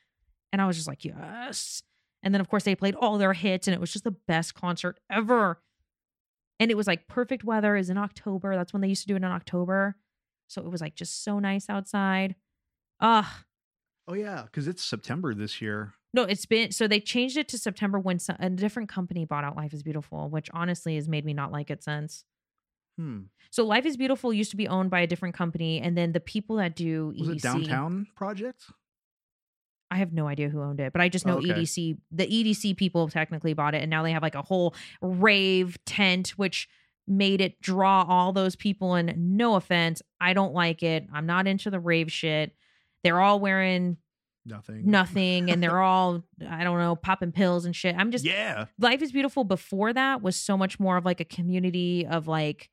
Speaker 1: And i was just like yes. And then of course they played all their hits and it was just the best concert ever. And it was like perfect weather is in october. That's when they used to do it in october. So it was like just so nice outside. Ah
Speaker 2: Oh yeah, because it's September this year.
Speaker 1: No, it's been so they changed it to September when so- a different company bought out Life is Beautiful, which honestly has made me not like it since.
Speaker 2: Hmm.
Speaker 1: So Life is Beautiful used to be owned by a different company, and then the people that do EDC,
Speaker 2: Was it Downtown Project?
Speaker 1: I have no idea who owned it, but I just know
Speaker 2: Oh, okay.
Speaker 1: EDC. The EDC people technically bought it, and now they have like a whole rave tent, which made it draw all those people. And no offense, I don't like it. I'm not into the rave shit. They're all wearing
Speaker 2: Nothing.
Speaker 1: nothing, and they're all I don't know popping pills and shit. I'm just
Speaker 2: yeah.
Speaker 1: Life is Beautiful before that was so much more of like a community of like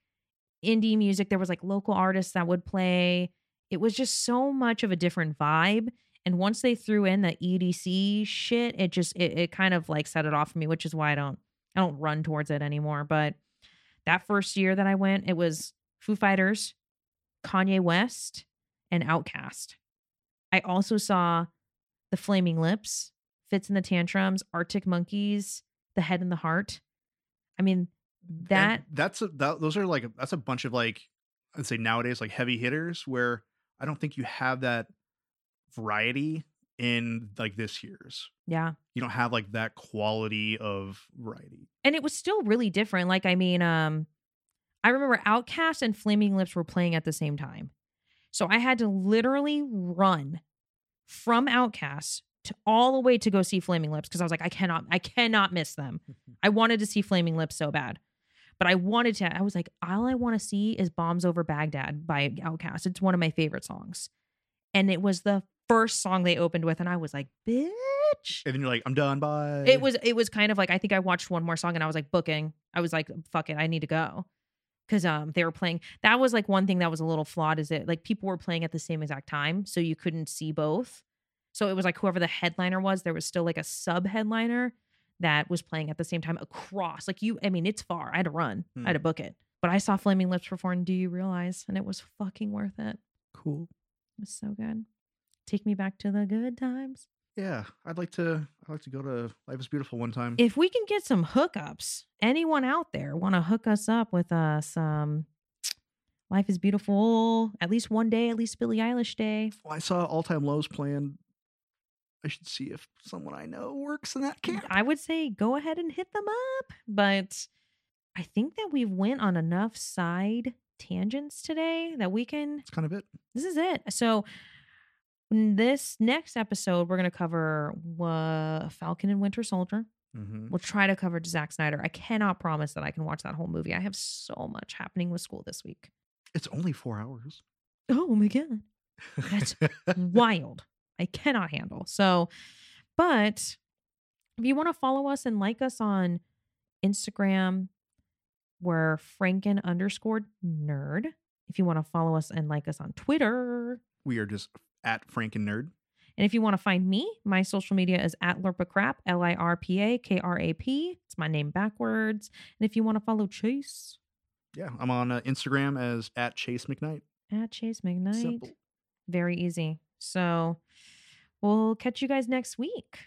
Speaker 1: indie music. There was like local artists that would play. It was just so much of a different vibe. And once they threw in the EDC shit, it just it, it kind of like set it off for me, which is why I don't I don't run towards it anymore. But that first year that I went, it was Foo Fighters, Kanye West, and Outkast. I also saw the Flaming Lips, Fitz and the Tantrums, Arctic Monkeys, The Head and the Heart. I mean,
Speaker 2: And
Speaker 1: that
Speaker 2: that's a, that, those are like that's a bunch of like I'd say nowadays like heavy hitters where I don't think you have that variety in like this year's.
Speaker 1: yeah.
Speaker 2: You don't have like that quality of variety.
Speaker 1: And it was still really different. Like, I mean, um, I remember Outkast and Flaming Lips were playing at the same time. So I had to literally run from Outkast to all the way to go see Flaming Lips because I was like, I cannot, I cannot miss them. I wanted to see Flaming Lips so bad. But I wanted to, I was like, all I want to see is Bombs Over Baghdad by Outkast. It's one of my favorite songs. And it was the first song they opened with. And I was like, bitch.
Speaker 2: And then you're like, I'm done. Bye.
Speaker 1: It was it was kind of like I think I watched one more song and I was like booking. I was like, fuck it, I need to go. Cause um they were playing that was like one thing that was a little flawed is it like people were playing at the same exact time. So you couldn't see both. So it was like whoever the headliner was, there was still like a sub headliner that was playing at the same time across. Like you, I mean, it's far. I had to run. I had to book it. But I saw Flaming Lips perform Do You Realize? And it was fucking worth it.
Speaker 2: cool.
Speaker 1: It was so good. Take me back to the good times.
Speaker 2: Yeah, I'd like to. I'd like to go to Life is Beautiful one time.
Speaker 1: If we can get some hookups, anyone out there want to hook us up with us? some Life is Beautiful, at least one day, at least Billie Eilish day.
Speaker 2: Well, I saw All Time Lows planned. I should see if someone I know works in that camp.
Speaker 1: I would say go ahead and hit them up, but I think that we've went on enough side tangents today that we can
Speaker 2: That's kind of it.
Speaker 1: this is it. So in this next episode, we're going to cover uh, Falcon and Winter Soldier.
Speaker 2: Mm-hmm.
Speaker 1: We'll try to cover Zack Snyder. I cannot promise that I can watch that whole movie. I have so much happening with school this week.
Speaker 2: It's only four hours.
Speaker 1: Oh my god, That's wild! I cannot handle. So, but if you want to follow us and like us on Instagram, we're Franken underscore nerd. If you want to follow us and like us on Twitter,
Speaker 2: we are just at Frank and Nerd.
Speaker 1: And if you want to find me, my social media is at Lirpa L I R P A K R A P. It's my name backwards. And if you want to follow Chase,
Speaker 2: Yeah, I'm on uh, Instagram as at Chase McKnight.
Speaker 1: at Chase McKnight.
Speaker 2: Simple.
Speaker 1: Very easy. So we'll catch you guys next week.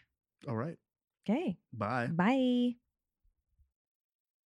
Speaker 2: All right.
Speaker 1: Okay.
Speaker 2: Bye.
Speaker 1: Bye.